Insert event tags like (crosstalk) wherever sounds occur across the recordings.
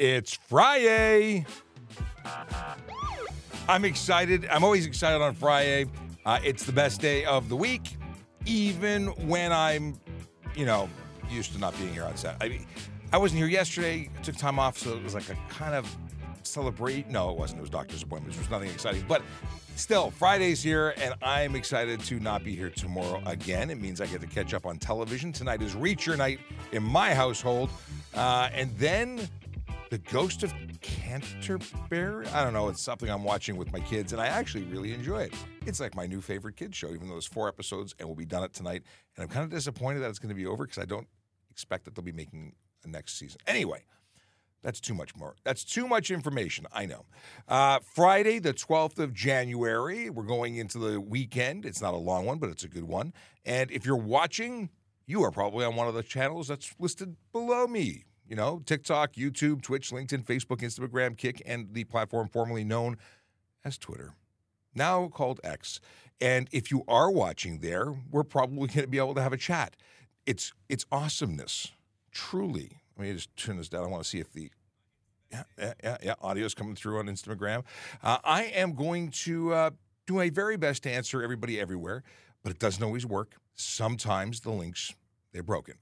It's Friday. I'm excited. I'm always excited on Friday. Uh, it's the best day of the week, even when I'm, you know, used to not being here on set. I mean, I wasn't here yesterday. I took time off, so it was like a kind of celebrate. No, it wasn't. It was doctor's appointments. It was nothing exciting. But still, Friday's here, and I'm excited to not be here tomorrow again. It means I get to catch up on television. Tonight is Reacher night in my household. Uh, and then the Ghost of Canterbury. I don't know. It's something I'm watching with my kids, and I actually really enjoy it. It's like my new favorite kids show, even though it's four episodes and we'll be done it tonight. And I'm kind of disappointed that it's going to be over because I don't expect that they'll be making a next season. Anyway, that's too much more. That's too much information. I know. Uh, Friday, the 12th of January, we're going into the weekend. It's not a long one, but it's a good one. And if you're watching, you are probably on one of the channels that's listed below me. You know, TikTok, YouTube, Twitch, LinkedIn, Facebook, Instagram, Kick, and the platform formerly known as Twitter, now called X. And if you are watching there, we're probably going to be able to have a chat. It's it's awesomeness, truly. Let me just turn this down. I want to see if the yeah yeah yeah, is coming through on Instagram. Uh, I am going to uh, do my very best to answer everybody everywhere, but it doesn't always work. Sometimes the links they're broken.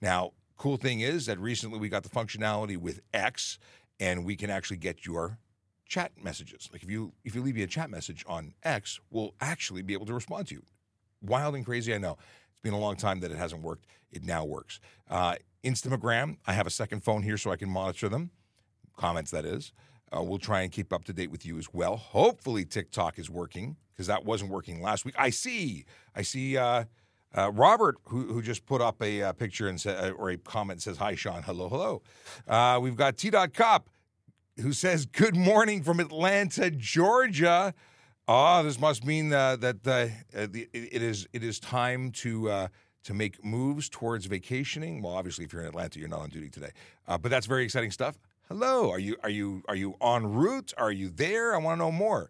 Now Cool thing is that recently we got the functionality with X, and we can actually get your chat messages. Like if you if you leave me a chat message on X, we'll actually be able to respond to you. Wild and crazy, I know. It's been a long time that it hasn't worked. It now works. Uh, Instagram, I have a second phone here so I can monitor them. Comments, that is. Uh, we'll try and keep up to date with you as well. Hopefully, TikTok is working because that wasn't working last week. I see. I see. Uh, uh, Robert, who, who just put up a uh, picture and sa- uh, or a comment says, Hi, Sean. Hello, hello. Uh, we've got T. Dot Cop, who says, Good morning from Atlanta, Georgia. Ah, oh, this must mean uh, that uh, the, it is it is time to to make moves towards vacationing. Well, obviously, if you're in Atlanta, you're not on duty today, but that's very exciting stuff. Hello, are you are you are you en route? Are you there? I want to know more.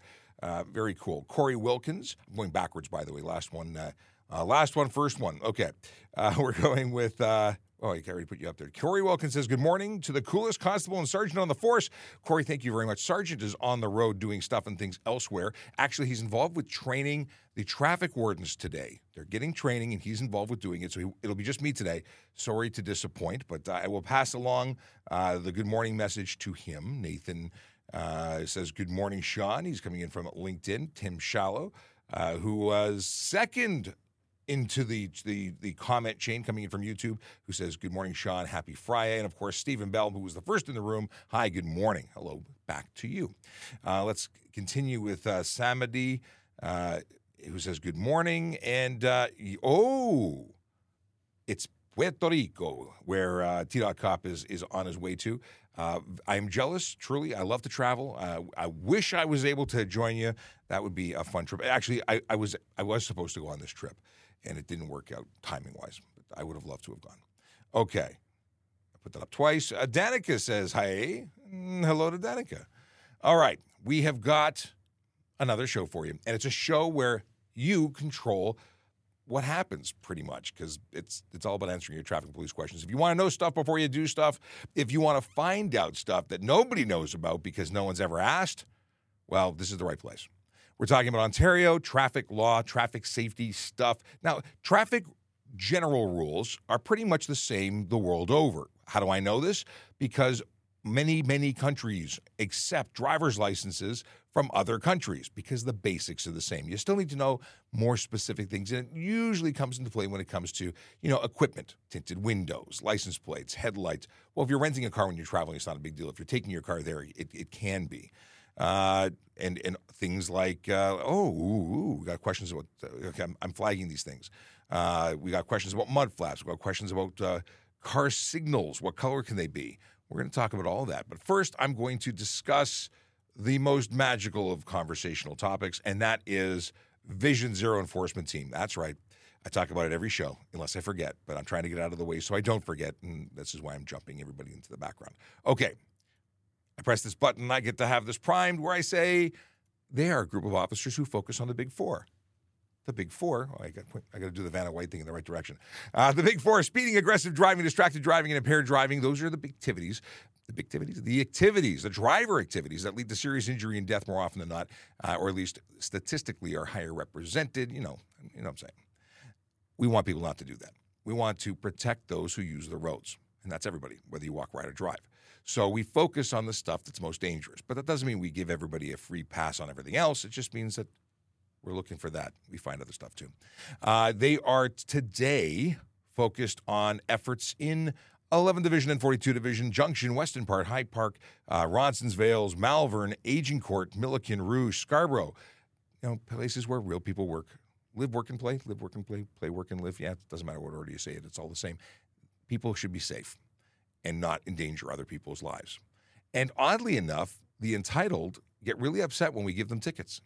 very cool. Corey Wilkins. I'm going backwards, by the way. Last one uh, last one, first one. Okay. Uh, (laughs) we're going with. Uh, Oh, I can't already put you up there. Corey Wilkins says, Good morning to the coolest constable and sergeant on the force. Corey, thank you very much. Sergeant is on the road doing stuff and things elsewhere. Actually, he's involved with training the traffic wardens today. They're getting training and he's involved with doing it. So he, it'll be just me today. Sorry to disappoint, but I will pass along uh, the good morning message to him. Nathan uh, says, Good morning, Sean. He's coming in from LinkedIn. Tim Shallow. Uh, who was second into the, the the comment chain coming in from YouTube who says, Good morning, Sean. Happy Friday. And of course, Stephen Bell, who was the first in the room. Hi, good morning. Hello, back to you. Uh, let's continue with uh, Samadi, uh, who says, Good morning. And uh, oh, it's Puerto Rico, where uh, T. Cop is, is on his way to. Uh, I am jealous, truly. I love to travel. Uh, I wish I was able to join you. That would be a fun trip. Actually, I, I was I was supposed to go on this trip and it didn't work out timing wise. I would have loved to have gone. Okay. I put that up twice. Uh, Danica says, Hi. Mm, hello to Danica. All right. We have got another show for you. And it's a show where you control what happens pretty much because it's it's all about answering your traffic police questions. If you want to know stuff before you do stuff, if you want to find out stuff that nobody knows about because no one's ever asked, well, this is the right place. We're talking about Ontario traffic law, traffic safety stuff. Now, traffic general rules are pretty much the same the world over. How do I know this? Because many, many countries accept driver's licenses from other countries because the basics are the same. You still need to know more specific things, and it usually comes into play when it comes to, you know, equipment, tinted windows, license plates, headlights. Well, if you're renting a car when you're traveling, it's not a big deal. If you're taking your car there, it, it can be. Uh, and and things like uh, oh, ooh, ooh, we got questions about. Uh, okay, I'm, I'm, flagging these things. Uh, we got questions about mud flaps. We got questions about uh, car signals. What color can they be? We're going to talk about all that. But first, I'm going to discuss the most magical of conversational topics, and that is Vision Zero Enforcement Team. That's right. I talk about it every show, unless I forget, but I'm trying to get out of the way so I don't forget, and this is why I'm jumping everybody into the background. Okay, I press this button, I get to have this primed where I say, they are a group of officers who focus on the big four the big four. Oh, I got I got to do the Vanna White thing in the right direction. Uh, the big four: speeding, aggressive driving, distracted driving, and impaired driving. Those are the big activities. The big activities, the activities, the driver activities that lead to serious injury and death more often than not, uh, or at least statistically are higher represented. You know, you know what I'm saying. We want people not to do that. We want to protect those who use the roads, and that's everybody, whether you walk, ride, or drive. So we focus on the stuff that's most dangerous. But that doesn't mean we give everybody a free pass on everything else. It just means that we're looking for that. We find other stuff too. Uh, they are today focused on efforts in 11th Division and 42 Division, Junction, Weston Park, High Park, uh, Ronson's Vales, Malvern, Agincourt, Milliken, Rouge, Scarborough. You know, places where real people work, live, work, and play, live, work, and play, play, work, and live. Yeah, it doesn't matter what order you say it, it's all the same. People should be safe and not endanger other people's lives. And oddly enough, the entitled get really upset when we give them tickets.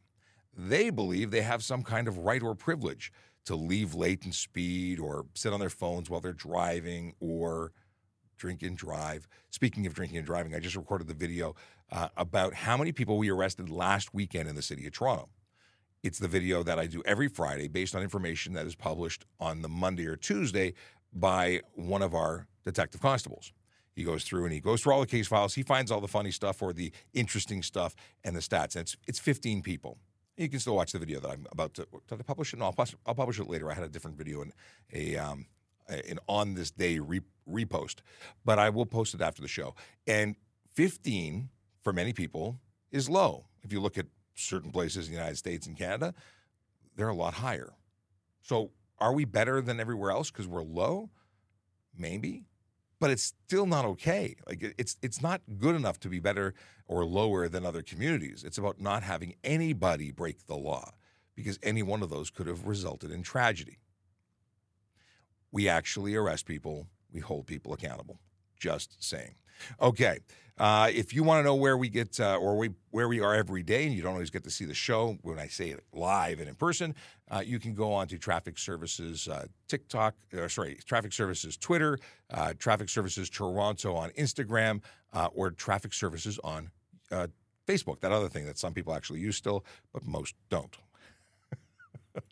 They believe they have some kind of right or privilege to leave late and speed or sit on their phones while they're driving or drink and drive. Speaking of drinking and driving, I just recorded the video uh, about how many people we arrested last weekend in the city of Toronto. It's the video that I do every Friday based on information that is published on the Monday or Tuesday by one of our detective constables. He goes through and he goes through all the case files. He finds all the funny stuff or the interesting stuff and the stats. And it's it's 15 people. You can still watch the video that I'm about to. Publish it? No, I'll, I'll publish it later. I had a different video and a um, an on this day re, repost, but I will post it after the show. And 15 for many people is low. If you look at certain places in the United States and Canada, they're a lot higher. So are we better than everywhere else because we're low? Maybe but it's still not okay. Like it's it's not good enough to be better or lower than other communities. It's about not having anybody break the law because any one of those could have resulted in tragedy. We actually arrest people, we hold people accountable. Just saying. Okay. Uh, if you want to know where we get uh, or we, where we are every day, and you don't always get to see the show when I say it live and in person, uh, you can go on to Traffic Services uh, TikTok, or sorry, Traffic Services Twitter, uh, Traffic Services Toronto on Instagram, uh, or Traffic Services on Facebook. That other thing that some people actually use still, but most don't. (laughs)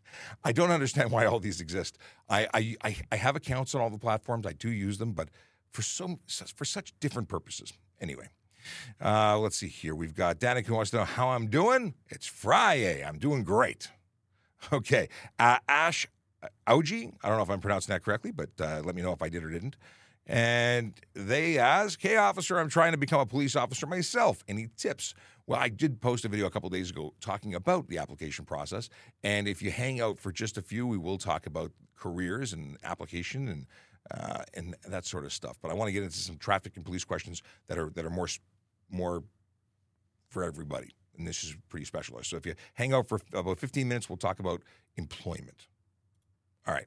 I don't understand why all these exist. I, I I have accounts on all the platforms. I do use them, but for so for such different purposes. Anyway, uh, let's see here. We've got Danik who wants to know how I'm doing. It's Friday. I'm doing great. Okay, uh, Ash Augie. I don't know if I'm pronouncing that correctly, but uh, let me know if I did or didn't. And they ask, "Hey, officer, I'm trying to become a police officer myself. Any tips?" Well, I did post a video a couple days ago talking about the application process, and if you hang out for just a few, we will talk about careers and application and uh, and that sort of stuff. But I want to get into some traffic and police questions that are that are more more for everybody. And this is pretty specialized. So if you hang out for about 15 minutes, we'll talk about employment. All right.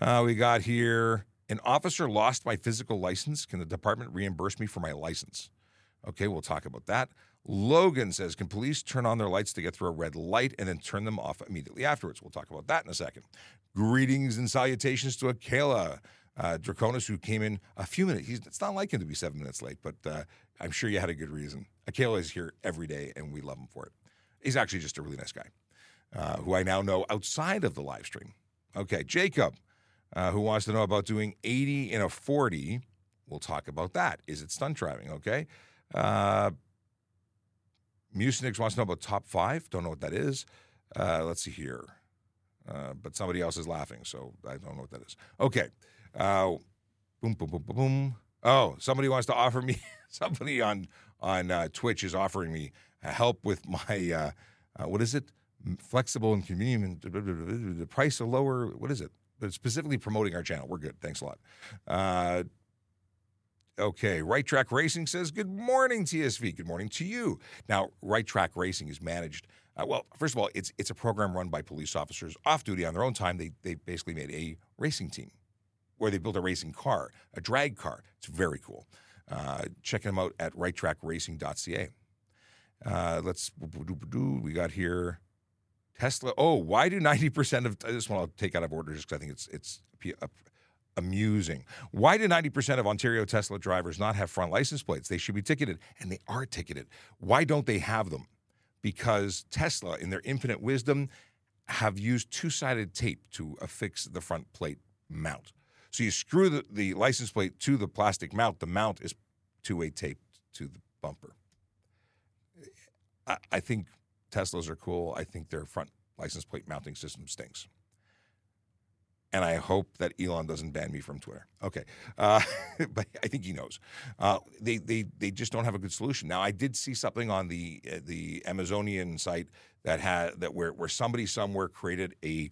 Uh, we got here an officer lost my physical license. Can the department reimburse me for my license? Okay, we'll talk about that. Logan says, Can police turn on their lights to get through a red light and then turn them off immediately afterwards? We'll talk about that in a second. Greetings and salutations to Akela uh, Draconis, who came in a few minutes. He's, it's not like him to be seven minutes late, but uh, I'm sure you had a good reason. Akela is here every day, and we love him for it. He's actually just a really nice guy, uh, who I now know outside of the live stream. Okay, Jacob, uh, who wants to know about doing 80 in a 40. We'll talk about that. Is it stunt driving? Okay. Uh, wants to know about top five. Don't know what that is. Uh, let's see here. Uh, but somebody else is laughing, so I don't know what that is. Okay. Uh, boom, boom, boom, boom, boom. Oh, somebody wants to offer me. (laughs) somebody on on uh, Twitch is offering me help with my uh, uh, what is it? Flexible and convenient. The price of lower. What is it? But specifically promoting our channel. We're good. Thanks a lot. Uh, okay, Right Track Racing says, Good morning, TSV. Good morning to you. Now, Right Track Racing is managed. Uh, well, first of all, it's it's a program run by police officers off duty on their own time. They they basically made a racing team where they built a racing car, a drag car. It's very cool. Uh, checking them out at righttrackracing.ca. Uh, let's we got here Tesla. Oh, why do ninety percent of this one I'll take out of order just because I think it's it's amusing. Why do ninety percent of Ontario Tesla drivers not have front license plates? They should be ticketed, and they are ticketed. Why don't they have them? Because Tesla, in their infinite wisdom, have used two sided tape to affix the front plate mount. So you screw the, the license plate to the plastic mount. The mount is two way taped to the bumper. I, I think Teslas are cool. I think their front license plate mounting system stinks. And I hope that Elon doesn't ban me from Twitter. Okay, uh, (laughs) but I think he knows. Uh, they, they they just don't have a good solution. Now, I did see something on the uh, the Amazonian site that had that where where somebody somewhere created a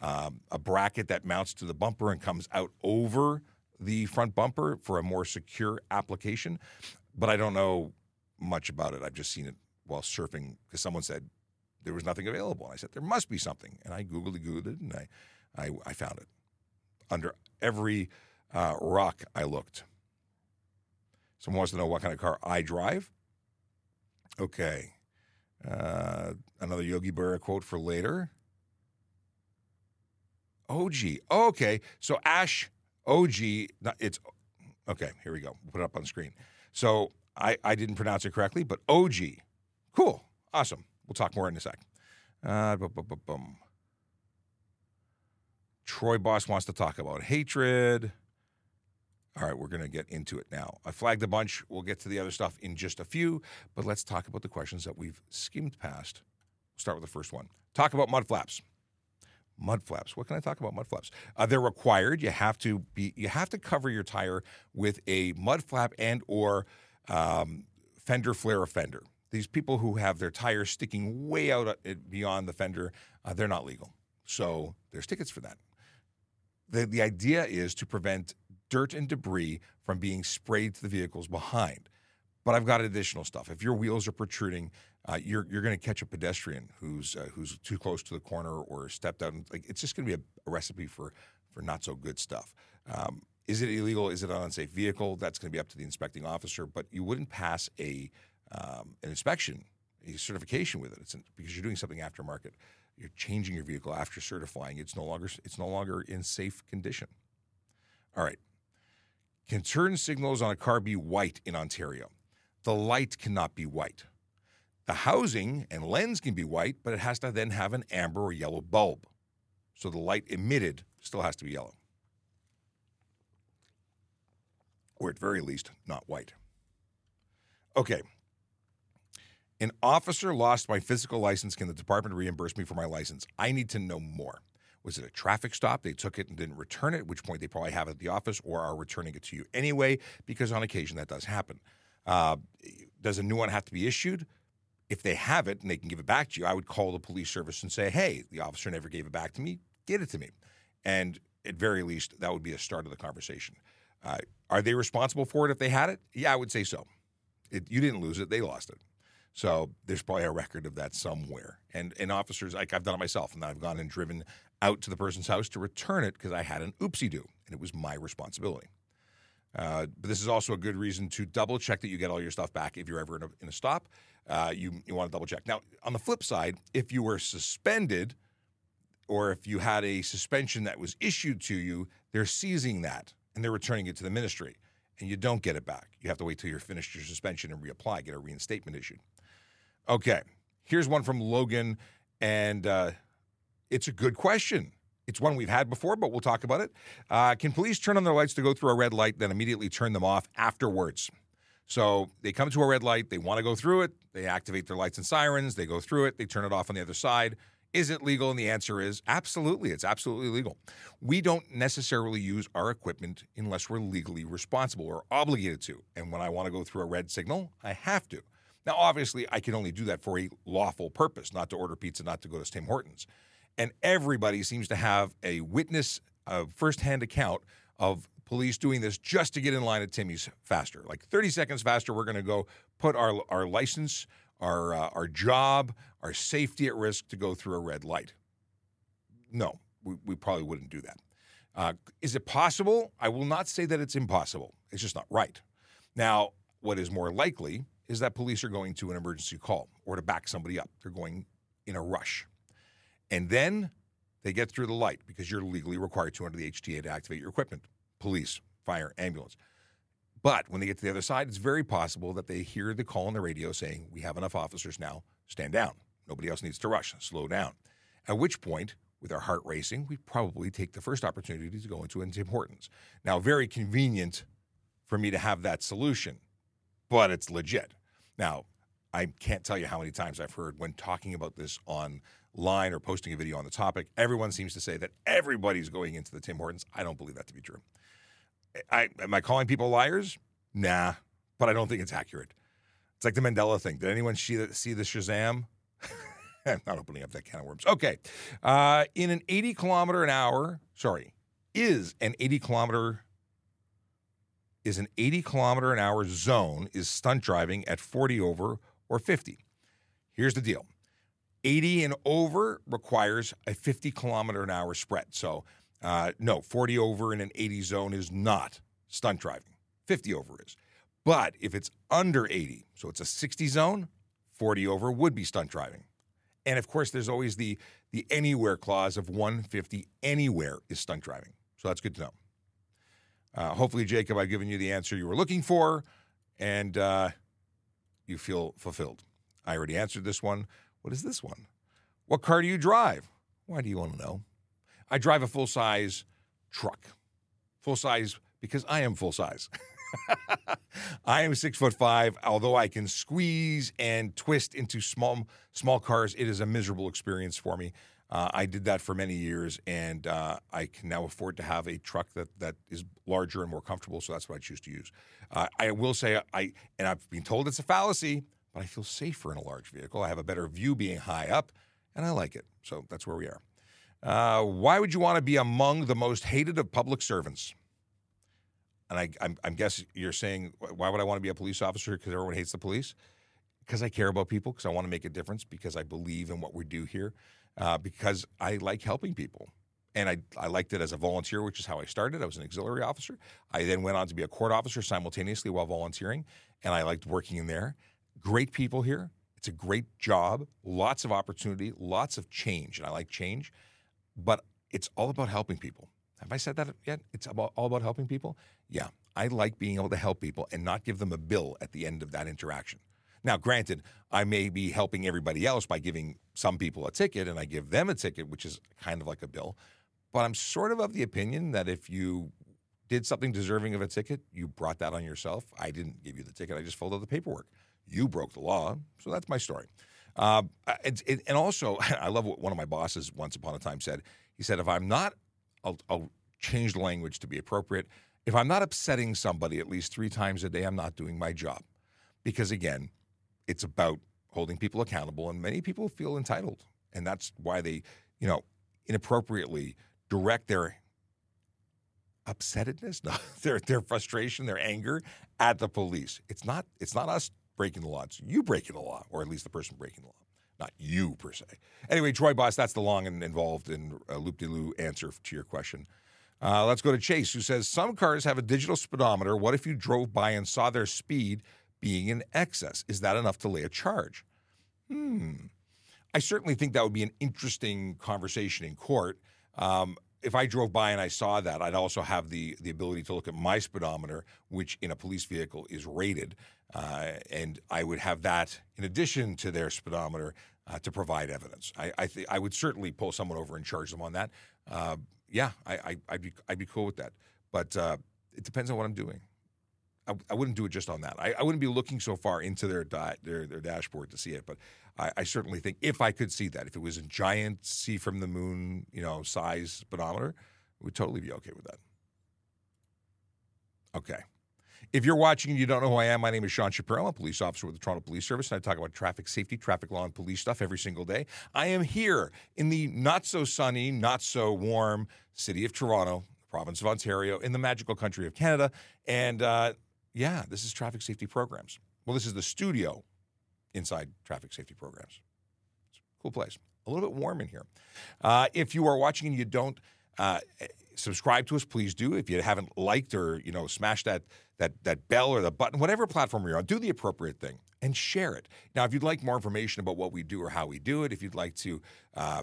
um, a bracket that mounts to the bumper and comes out over the front bumper for a more secure application. But I don't know much about it. I've just seen it while surfing because someone said there was nothing available. And I said there must be something, and I googled it, googled it, and I I, I found it under every uh, rock I looked. Someone wants to know what kind of car I drive. Okay. Uh, another Yogi Berra quote for later. OG. okay. So Ash OG, it's okay. Here we go. We'll put it up on the screen. So I, I didn't pronounce it correctly, but OG. Cool. Awesome. We'll talk more in a sec. Uh, boom, boom, boom. Troy Boss wants to talk about hatred. All right, we're going to get into it now. I flagged a bunch. We'll get to the other stuff in just a few, but let's talk about the questions that we've skimmed past. We'll start with the first one. Talk about mud flaps. Mud flaps. What can I talk about mud flaps? Uh, they're required. You have to be. You have to cover your tire with a mud flap and or um, fender flare or fender. These people who have their tires sticking way out uh, beyond the fender, uh, they're not legal. So there's tickets for that the, the idea is to prevent dirt and debris from being sprayed to the vehicles behind. But I've got additional stuff. If your wheels are protruding, uh, you're you're going to catch a pedestrian who's uh, who's too close to the corner or stepped out, and like it's just going to be a, a, recipe for for not so good stuff. Um, is it illegal? Is it an unsafe vehicle? That's going to be up to the inspecting officer. But you wouldn't pass a um, an inspection, a certification with it. It's because you're doing something aftermarket you're changing your vehicle after certifying it's no longer it's no longer in safe condition. All right. Can turn signals on a car be white in Ontario? The light cannot be white. The housing and lens can be white, but it has to then have an amber or yellow bulb. So the light emitted still has to be yellow. Or at very least, not white. Okay, an officer lost my physical license. Can the department reimburse me for my license? I need to know more. Was it a traffic stop? They took it and didn't return it, at which point they probably have it at the office or are returning it to you anyway, because on occasion that does happen. Uh, does a new one have to be issued? If they have it and they can give it back to you, I would call the police service and say, hey, the officer never gave it back to me. Get it to me. And at very least, that would be a start of the conversation. Uh, are they responsible for it if they had it? Yeah, I would say so. It, you didn't lose it, they lost it. So there's probably a record of that somewhere. And and officers, like I've done it myself, and I've gone and driven out to the person's house to return it because I had an oopsie do, and it was my responsibility. Uh, but this is also a good reason to double check that you get all your stuff back if you're ever in a, in a stop. Uh, you you want to double check. Now, on the flip side, if you were suspended, or if you had a suspension that was issued to you, they're seizing that and they're returning it to the ministry, and you don't get it back. You have to wait till you're finished your suspension and reapply, get a reinstatement issued. Okay, here's one from Logan, and uh, it's a good question. It's one we've had before, but we'll talk about it. Uh, can police turn on their lights to go through a red light, then immediately turn them off afterwards? So they come to a red light, they want to go through it, they activate their lights and sirens, they go through it, they turn it off on the other side. Is it legal? And the answer is absolutely. It's absolutely legal. We don't necessarily use our equipment unless we're legally responsible or obligated to. And when I want to go through a red signal, I have to. Now, obviously, I can only do that for a lawful purpose, not to order pizza, not to go to Tim Hortons. And everybody seems to have a witness, a firsthand account of police doing this just to get in line at Timmy's faster. Like 30 seconds faster, we're going to go put our, our license, our, uh, our job, our safety at risk to go through a red light. No, we, we probably wouldn't do that. Uh, is it possible? I will not say that it's impossible. It's just not right. Now, what is more likely is that police are going to an emergency call or to back somebody up. They're going in a rush. And then they get through the light because you're legally required to under the HTA to activate your equipment police, fire, ambulance. But when they get to the other side, it's very possible that they hear the call on the radio saying, We have enough officers now, stand down. Nobody else needs to rush, slow down. At which point, with our heart racing, we probably take the first opportunity to go into Tim Hortons. Now, very convenient for me to have that solution, but it's legit. Now, I can't tell you how many times I've heard when talking about this online or posting a video on the topic, everyone seems to say that everybody's going into the Tim Hortons. I don't believe that to be true. I, am I calling people liars? Nah, but I don't think it's accurate. It's like the Mandela thing. Did anyone see the, see the Shazam? (laughs) I'm not opening up that can of worms. Okay. Uh, in an 80 kilometer an hour, sorry, is an 80 kilometer is an 80 kilometer an hour zone is stunt driving at 40 over or 50. Here's the deal 80 and over requires a 50 kilometer an hour spread. So, uh, no, 40 over in an 80 zone is not stunt driving, 50 over is. But if it's under 80, so it's a 60 zone, 40 over would be stunt driving. And of course, there's always the the anywhere clause of 150 anywhere is stunt driving. So that's good to know. Uh, hopefully, Jacob, I've given you the answer you were looking for, and uh, you feel fulfilled. I already answered this one. What is this one? What car do you drive? Why do you want to know? I drive a full size truck. Full size because I am full size. (laughs) I am six foot five. Although I can squeeze and twist into small small cars, it is a miserable experience for me. Uh, I did that for many years, and uh, I can now afford to have a truck that that is larger and more comfortable. So that's what I choose to use. Uh, I will say I, and I've been told it's a fallacy, but I feel safer in a large vehicle. I have a better view being high up, and I like it. So that's where we are. Uh, why would you want to be among the most hated of public servants? And I, I'm, I'm guessing you're saying, why would I want to be a police officer? Because everyone hates the police. Because I care about people. Because I want to make a difference. Because I believe in what we do here uh, because I like helping people. And I, I liked it as a volunteer, which is how I started. I was an auxiliary officer. I then went on to be a court officer simultaneously while volunteering, and I liked working in there. Great people here. It's a great job, lots of opportunity, lots of change, and I like change. But it's all about helping people. Have I said that yet? It's about, all about helping people? Yeah. I like being able to help people and not give them a bill at the end of that interaction. Now, granted, I may be helping everybody else by giving some people a ticket and I give them a ticket, which is kind of like a bill. But I'm sort of of the opinion that if you did something deserving of a ticket, you brought that on yourself. I didn't give you the ticket, I just filled out the paperwork. You broke the law. So that's my story. Uh, and, and, also, (laughs) I love what one of my bosses once upon a time said. He said, if I'm not, I'll, I'll change the language to be appropriate. If I'm not upsetting somebody at least three times a day, I'm not doing my job. Because again, it's about holding people accountable, and many people feel entitled, and that's why they, you know, inappropriately direct their upsettedness, no, (laughs) their their frustration, their anger at the police. It's not it's not us breaking the law; it's you breaking the law, or at least the person breaking the law, not you per se. Anyway, Troy Boss, that's the long and involved and uh, loop de loo answer to your question. Uh, let's go to Chase, who says some cars have a digital speedometer. What if you drove by and saw their speed being in excess. Is that enough to lay a charge? Hmm. I certainly think that would be an interesting conversation in court. Um, if I drove by and I saw that, I'd also have the the ability to look at my speedometer, which in a police vehicle is rated, uh, and I would have that in addition to their speedometer uh, to provide evidence. I I, th- I, would certainly pull someone over and charge them on that. Uh, yeah, I, I would be I'd be cool with that, but uh, it depends on what I'm doing. I, I, wouldn't do it just on that. I, I, wouldn't be looking so far into their di- their their dashboard to see it, but I, I, certainly think if I could see that, if it was a giant see from the moon, you know, size speedometer, would totally be okay with that. Okay. If you're watching and you don't know who I am, my name is Sean Shapiro. I'm a police officer with the Toronto Police Service, and I talk about traffic safety, traffic law, and police stuff every single day. I am here in the not so sunny, not so warm city of Toronto, province of Ontario, in the magical country of Canada, and uh, yeah, this is traffic safety programs. Well, this is the studio inside traffic safety programs. It's a cool place. A little bit warm in here. Uh, if you are watching and you don't uh, subscribe to us, please do. If you haven't liked or you know smash that that that bell or the button, whatever platform you're on, do the appropriate thing and share it. Now, if you'd like more information about what we do or how we do it, if you'd like to uh,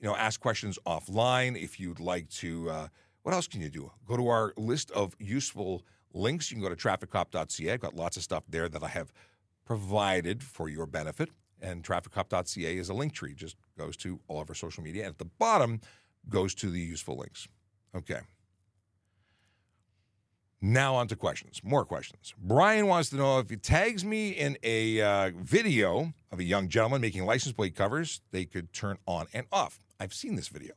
you know ask questions offline, if you'd like to uh, what else can you do? Go to our list of useful links. You can go to trafficcop.ca. I've got lots of stuff there that I have provided for your benefit. And trafficcop.ca is a link tree, just goes to all of our social media. And at the bottom goes to the useful links. Okay. Now on to questions. More questions. Brian wants to know if he tags me in a uh, video of a young gentleman making license plate covers, they could turn on and off. I've seen this video.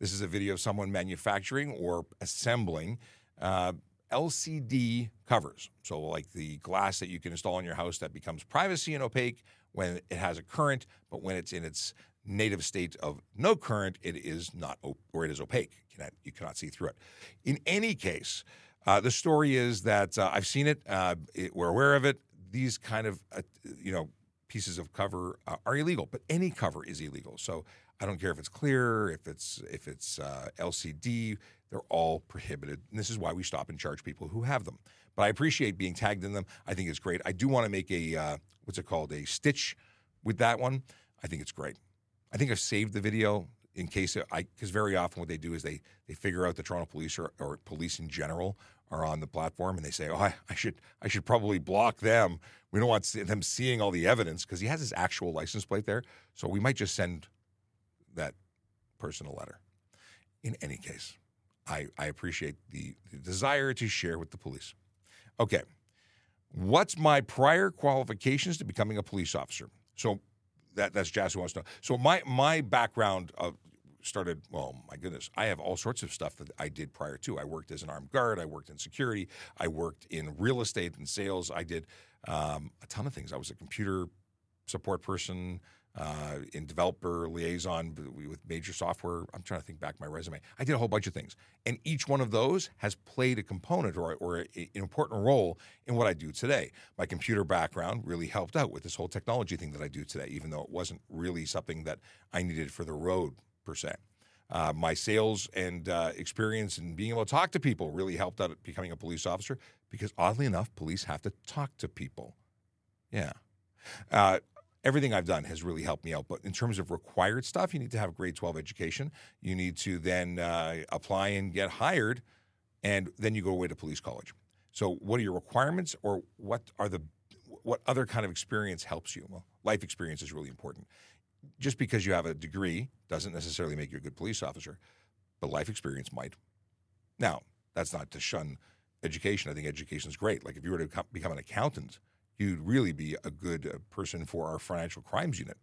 This is a video of someone manufacturing or assembling uh, LCD covers. So, like the glass that you can install in your house that becomes privacy and opaque when it has a current, but when it's in its native state of no current, it is not, op- or it is opaque. You cannot, you cannot see through it. In any case, uh, the story is that uh, I've seen it, uh, it, We're aware of it. These kind of, uh, you know, pieces of cover uh, are illegal, but any cover is illegal. So I don't care if it's clear, if it's if it's uh, LCD, they're all prohibited. And this is why we stop and charge people who have them. But I appreciate being tagged in them. I think it's great. I do want to make a what's it called a stitch with that one. I think it's great. I think I've saved the video in case I because very often what they do is they they figure out the Toronto police or, or police in general are on the platform and they say, "Oh, I, I should I should probably block them. We don't want them seeing all the evidence because he has his actual license plate there. So we might just send that person a letter." In any case, I, I appreciate the, the desire to share with the police. Okay, what's my prior qualifications to becoming a police officer? So that that's Jazz who wants to know. So my my background of started, well, my goodness, I have all sorts of stuff that I did prior to. I worked as an armed guard, I worked in security, I worked in real estate and sales, I did um, a ton of things. I was a computer support person. Uh, in developer liaison with major software. I'm trying to think back my resume. I did a whole bunch of things, and each one of those has played a component or, or a, an important role in what I do today. My computer background really helped out with this whole technology thing that I do today, even though it wasn't really something that I needed for the road per se. Uh, my sales and uh, experience and being able to talk to people really helped out at becoming a police officer because oddly enough, police have to talk to people. Yeah. Uh, everything I've done has really helped me out. But in terms of required stuff, you need to have a grade 12 education. You need to then uh, apply and get hired, and then you go away to police college. So, what are your requirements, or what are the what other kind of experience helps you? Well, life experience is really important just because you have a degree doesn't necessarily make you a good police officer, but life experience might. Now, that's not to shun education. I think education is great. Like if you were to become an accountant, you'd really be a good uh, person for our financial crimes unit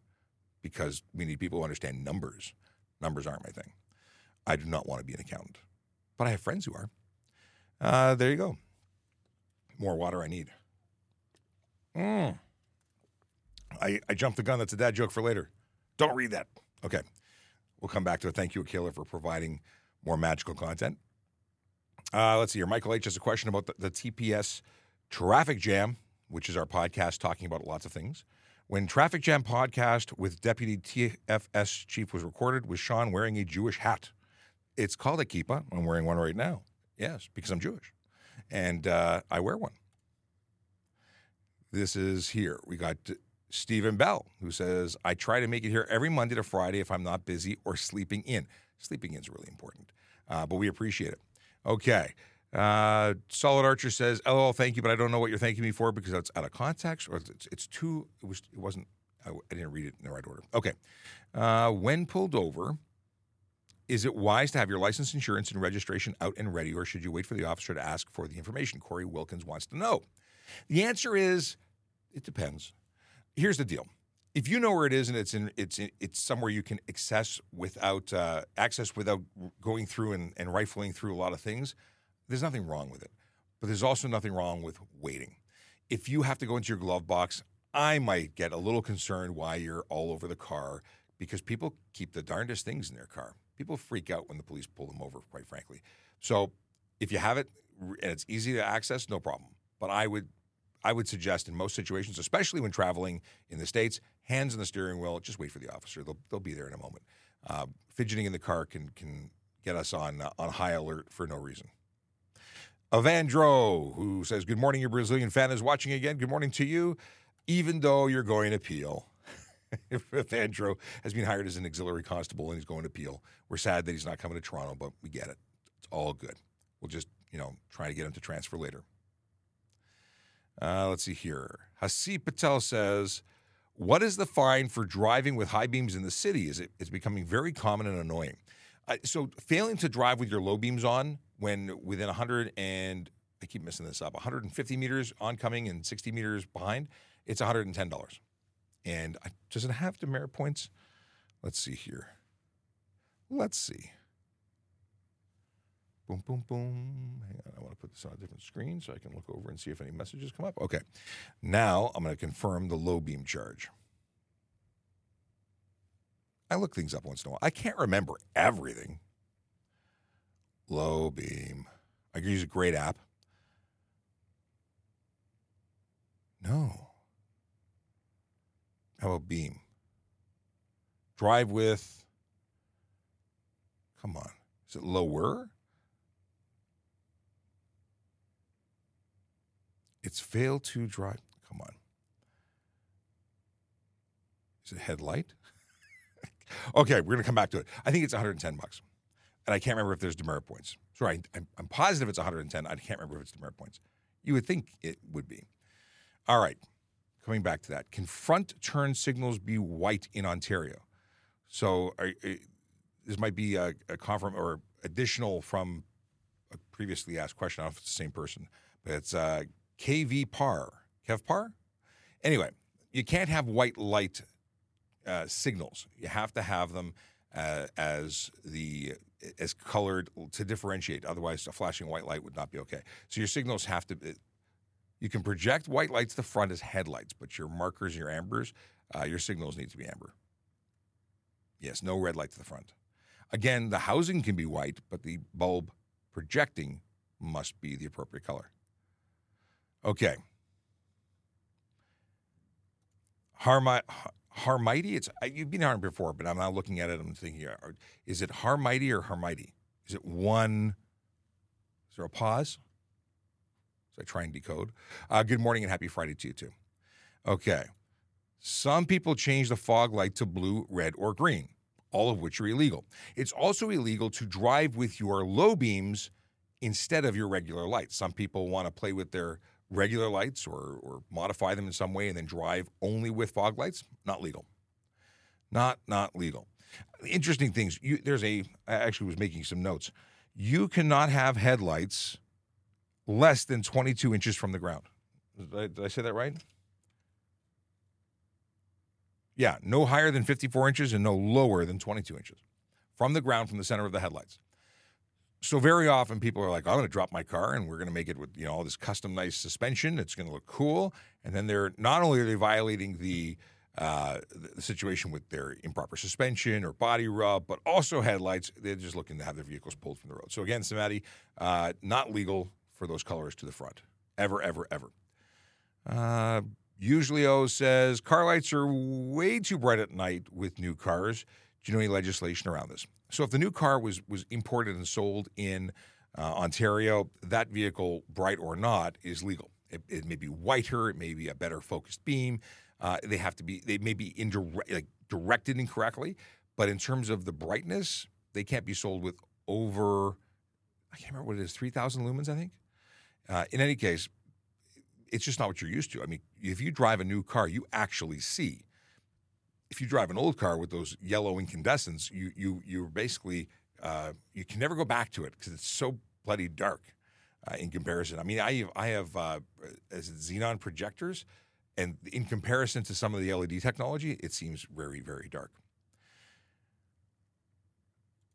because we need people who understand numbers. Numbers aren't my thing. I do not want to be an accountant, but I have friends who are. Uh, there you go. More water I need. Mm. I, I jumped the gun. That's a dad joke for later. Don't read that. Okay. We'll come back to it. Thank you, Akela, for providing more magical content. Uh, let's see here. Michael H has a question about the, the TPS traffic jam, which is our podcast talking about lots of things. When Traffic Jam podcast with Deputy TFS Chief was recorded, was Sean wearing a Jewish hat? It's called a kippah. I'm wearing one right now. Yes, because I'm Jewish. And uh, I wear one. This is here. We got Stephen Bell, who says, I try to make it here every Monday to Friday if I'm not busy or sleeping in. Sleeping in is really important, uh, but we appreciate it. Okay. Uh, Solid Archer says, "LOL, thank you, but I don't know what you're thanking me for because it's out of context or it's, it's too. It was. It wasn't. I, I, didn't read it in the right order. Okay. Uh, when pulled over, is it wise to have your license, insurance, and registration out and ready, or should you wait for the officer to ask for the information? Corey Wilkins wants to know. The answer is, it depends here's the deal. If you know where it is and it's in it's in, it's somewhere you can access without uh, access without going through and, and rifling through a lot of things, there's nothing wrong with it. But there's also nothing wrong with waiting. If you have to go into your glove box, I might get a little concerned why you're all over the car because people keep the darndest things in their car. People freak out when the police pull them over, quite frankly. So if you have it and it's easy to access, no problem. But I would I would suggest in most situations, especially when traveling in the States, hands on the steering wheel, just wait for the officer. They'll, they'll be there in a moment. Uh, fidgeting in the car can, can get us on, uh, on high alert for no reason. Avandro, who says, Good morning, your Brazilian fan is watching again. Good morning to you, even though you're going to appeal. Avandro (laughs) has been hired as an auxiliary constable and he's going to Peel. We're sad that he's not coming to Toronto, but we get it. It's all good. We'll just, you know, try to get him to transfer later. Uh, let's see here. Hasi Patel says, What is the fine for driving with high beams in the city? Is it it's becoming very common and annoying. Uh, so failing to drive with your low beams on when within 100 and I keep messing this up 150 meters oncoming and 60 meters behind, it's $110. And I, does it have demerit points? Let's see here. Let's see. Boom, boom, boom. Hang on, I want to put this on a different screen so I can look over and see if any messages come up. Okay. Now I'm going to confirm the low beam charge. I look things up once in a while. I can't remember everything. Low beam. I can use a great app. No. How about beam? Drive with. Come on. Is it lower? It's failed to drive. Come on. Is it headlight? (laughs) okay, we're going to come back to it. I think it's 110 bucks. And I can't remember if there's demerit points. Sorry, I'm, I'm positive it's 110. I can't remember if it's demerit points. You would think it would be. All right, coming back to that. Can front turn signals be white in Ontario? So are, this might be a, a confirm or additional from a previously asked question. I don't know if it's the same person, but it's uh, KV Par. Kev Par? Anyway, you can't have white light uh, signals. You have to have them uh, as the as colored to differentiate. Otherwise, a flashing white light would not be okay. So your signals have to. You can project white lights to the front as headlights, but your markers, your ambers, uh, your signals need to be amber. Yes, no red light to the front. Again, the housing can be white, but the bulb projecting must be the appropriate color. Okay. Harmi- Harmighty? It's you've been on before, but I'm now looking at it. I'm thinking, is it Harmighty or Harmighty? Is it one? Is there a pause? So I try and decode. Uh, good morning and happy Friday to you too. Okay. Some people change the fog light to blue, red, or green, all of which are illegal. It's also illegal to drive with your low beams instead of your regular lights. Some people want to play with their regular lights or, or modify them in some way and then drive only with fog lights, not legal. Not not legal. Interesting things. You, there's a. I actually was making some notes. You cannot have headlights less than 22 inches from the ground. Did I, did I say that right? Yeah, no higher than 54 inches and no lower than 22 inches from the ground from the center of the headlights. So very often people are like, I'm going to drop my car and we're going to make it with you know all this custom nice suspension. It's going to look cool. And then they're not only are they violating the uh, the situation with their improper suspension or body rub, but also headlights. They're just looking to have their vehicles pulled from the road. So again, Samadi, uh, not legal for those colors to the front, ever, ever, ever. Uh, usually, O says car lights are way too bright at night with new cars. Do you know any legislation around this? So if the new car was was imported and sold in uh, Ontario, that vehicle, bright or not, is legal. It, it, may be whiter, it may be a better focused beam. Uh, they have to be they may be indirect, like directed incorrectly, but in terms of the brightness, they can't be sold with over I can't remember what it is, three thousand lumens, I think. Uh, in any case, it's just not what you're used to. I mean, if you drive a new car, you actually see if you drive an old car with those yellow incandescents, you you you're basically uh, you can never go back to it because it's so bloody dark uh, in comparison. I mean, I have, I have uh, as xenon projectors, and in comparison to some of the LED technology, it seems very very dark.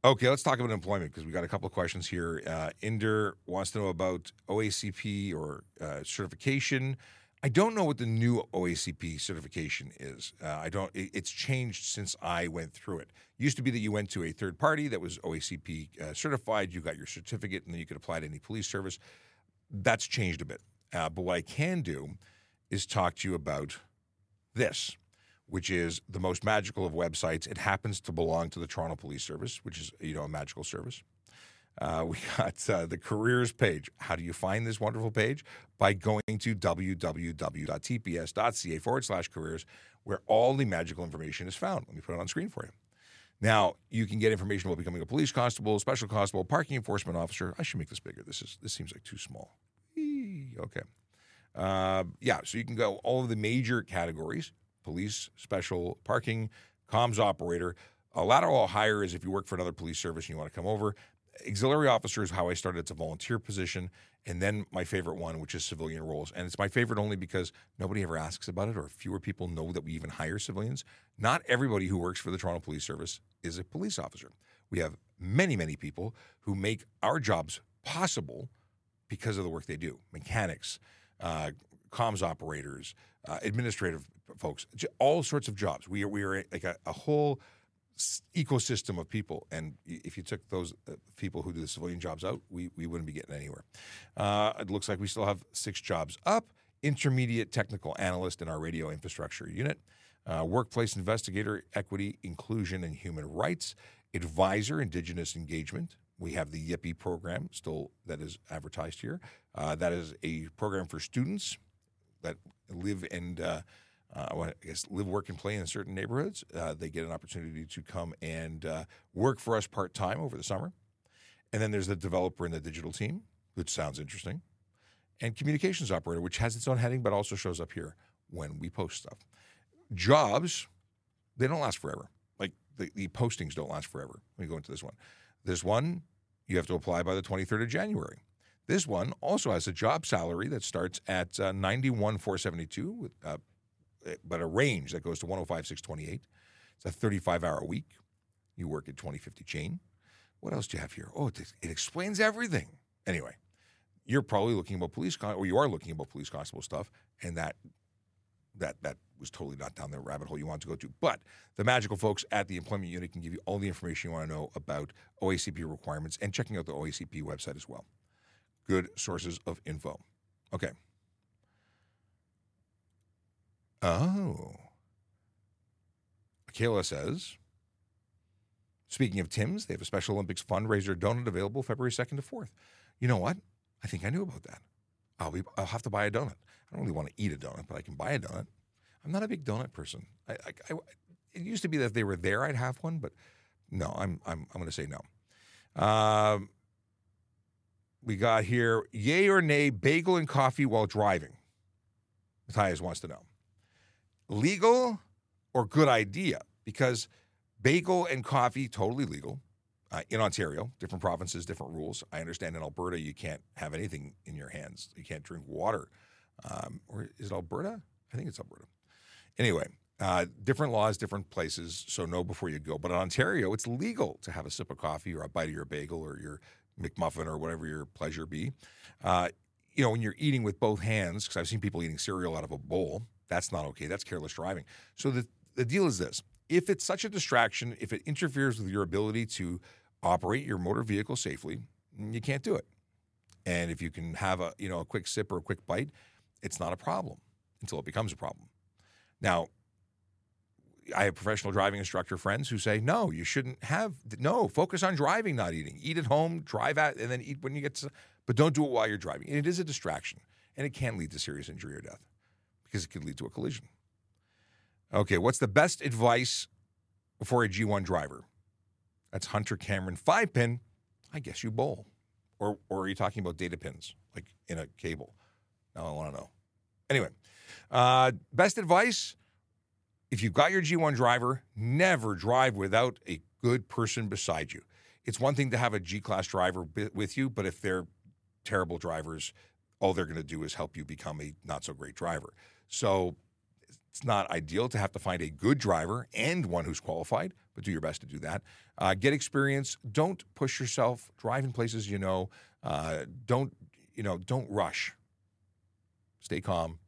Okay, let's talk about employment because we got a couple of questions here. Uh, Inder wants to know about OACP or uh, certification. I don't know what the new OACP certification is. Uh, I don't. It, it's changed since I went through it. it. Used to be that you went to a third party that was OACP uh, certified. You got your certificate, and then you could apply to any police service. That's changed a bit. Uh, but what I can do is talk to you about this, which is the most magical of websites. It happens to belong to the Toronto Police Service, which is you know a magical service. Uh, we (laughs) got uh, the careers page. How do you find this wonderful page? By going to www.tps.ca forward slash careers, where all the magical information is found. Let me put it on screen for you. Now, you can get information about becoming a police constable, special constable, parking enforcement officer. I should make this bigger. This is this seems like too small. Eee, okay. Uh, yeah, so you can go all of the major categories police special parking, comms operator. A lateral hire is if you work for another police service and you want to come over. Auxiliary officer is how I started. It's a volunteer position. And then my favorite one, which is civilian roles. And it's my favorite only because nobody ever asks about it or fewer people know that we even hire civilians. Not everybody who works for the Toronto Police Service is a police officer. We have many, many people who make our jobs possible because of the work they do mechanics, uh, comms operators, uh, administrative folks, all sorts of jobs. We are, we are like a, a whole ecosystem of people. And if you took those uh, people who do the civilian jobs out, we, we wouldn't be getting anywhere. Uh, it looks like we still have six jobs up intermediate technical analyst in our radio infrastructure unit, uh, workplace investigator, equity, inclusion, and human rights, advisor, indigenous engagement. We have the YIPI program still that is advertised here. Uh, that is a program for students that live and uh, I guess live, work, and play in certain neighborhoods. Uh, they get an opportunity to come and uh, work for us part time over the summer. And then there's the developer in the digital team, which sounds interesting, and communications operator, which has its own heading but also shows up here when we post stuff. Jobs, they don't last forever. Like the, the postings don't last forever. Let me go into this one. This one, you have to apply by the 23rd of January. This one also has a job salary that starts at uh, 91 472 with uh, Uh, but a range that goes to 105, 628. It's a 35 hour week. You work at 2050 Jane. What else do you have here? Oh, it, it explains everything. Anyway, you're probably looking about police con- or you are looking about police constable stuff, and that that that was totally not down the rabbit hole you want to go to. But the magical folks at the employment unit can give you all the information you want to know about OACP requirements and checking out the OACP website as well. Good sources of info. Okay. Oh. Kayla says, speaking of Tim's, they have a Special Olympics fundraiser donut available February 2nd to 4th. You know what? I think I knew about that. I'll, be, I'll have to buy a donut. I don't really want to eat a donut, but I can buy a donut. I'm not a big donut person. I, I, I, it used to be that if they were there, I'd have one, but no, I'm, I'm, I'm going to say no. Um, we got here, yay or nay, bagel and coffee while driving. Matthias wants to know legal or good idea because bagel and coffee totally legal uh, in Ontario. Different provinces, different rules. I understand in Alberta you can't have anything in your hands. You can't drink water. Um, or is it Alberta? I think it's Alberta. Anyway, uh, different laws, different places. So know before you go. But in Ontario, it's legal to have a sip of coffee or a bite of your bagel or your McMuffin or whatever your pleasure be. Uh, you know, when you're eating with both hands, because I've seen people eating cereal out of a bowl. That's not okay. That's careless driving. So the, the deal is this if it's such a distraction, if it interferes with your ability to operate your motor vehicle safely, you can't do it. And if you can have a you know a quick sip or a quick bite, it's not a problem until it becomes a problem. Now, I have professional driving instructor friends who say, no, you shouldn't have, no, focus on driving, not eating. Eat at home, drive at, and then eat when you get to, but don't do it while you're driving. And it is a distraction, and it can lead to serious injury or death because it could lead to a collision. Okay, what's the best advice for a G1 driver? That's Hunter Cameron. Five pin, I guess you bowl. Or, or are you talking about data pins, like in a cable? Now I want to know. Anyway, uh, best advice if you've got your G1 driver, never drive without a good person beside you. It's one thing to have a G class driver with you, but if they're terrible drivers, all they're going to do is help you become a not so great driver. So it's not ideal to have to find a good driver and one who's qualified, but do your best to do that. Uh, get experience. Don't push yourself. Drive in places you know. Uh, don't you know? Don't rush. Stay calm.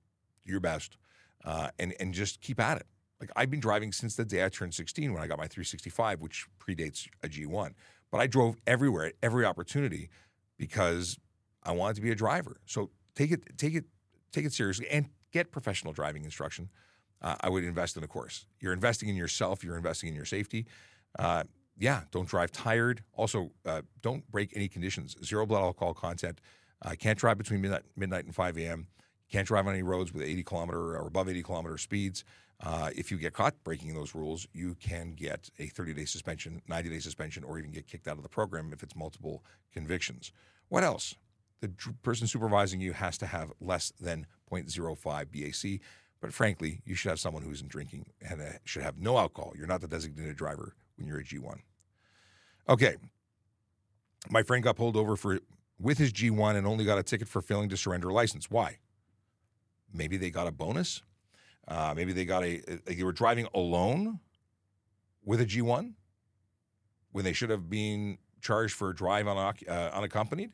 Do your best, uh, and and just keep at it. Like I've been driving since the day I turned 16 when I got my 365, which predates a G1. But I drove everywhere at every opportunity because I wanted to be a driver. So take it, take it, take it seriously, and get professional driving instruction. Uh, I would invest in a course. You're investing in yourself. You're investing in your safety. Uh, yeah, don't drive tired. Also, uh, don't break any conditions. Zero blood alcohol content. Uh, can't drive between midnight, midnight and 5 a.m. Can't drive on any roads with 80 kilometer or above 80 kilometer speeds. Uh, if you get caught breaking those rules, you can get a 30 day suspension, 90 day suspension, or even get kicked out of the program if it's multiple convictions. What else? The person supervising you has to have less than 0.05 BAC. But frankly, you should have someone who isn't drinking and should have no alcohol. You're not the designated driver when you're a G1. Okay. My friend got pulled over for with his G1 and only got a ticket for failing to surrender a license. Why? Maybe they got a bonus. Uh, maybe they got a, they were driving alone with a G1 when they should have been charged for a drive uh, unaccompanied.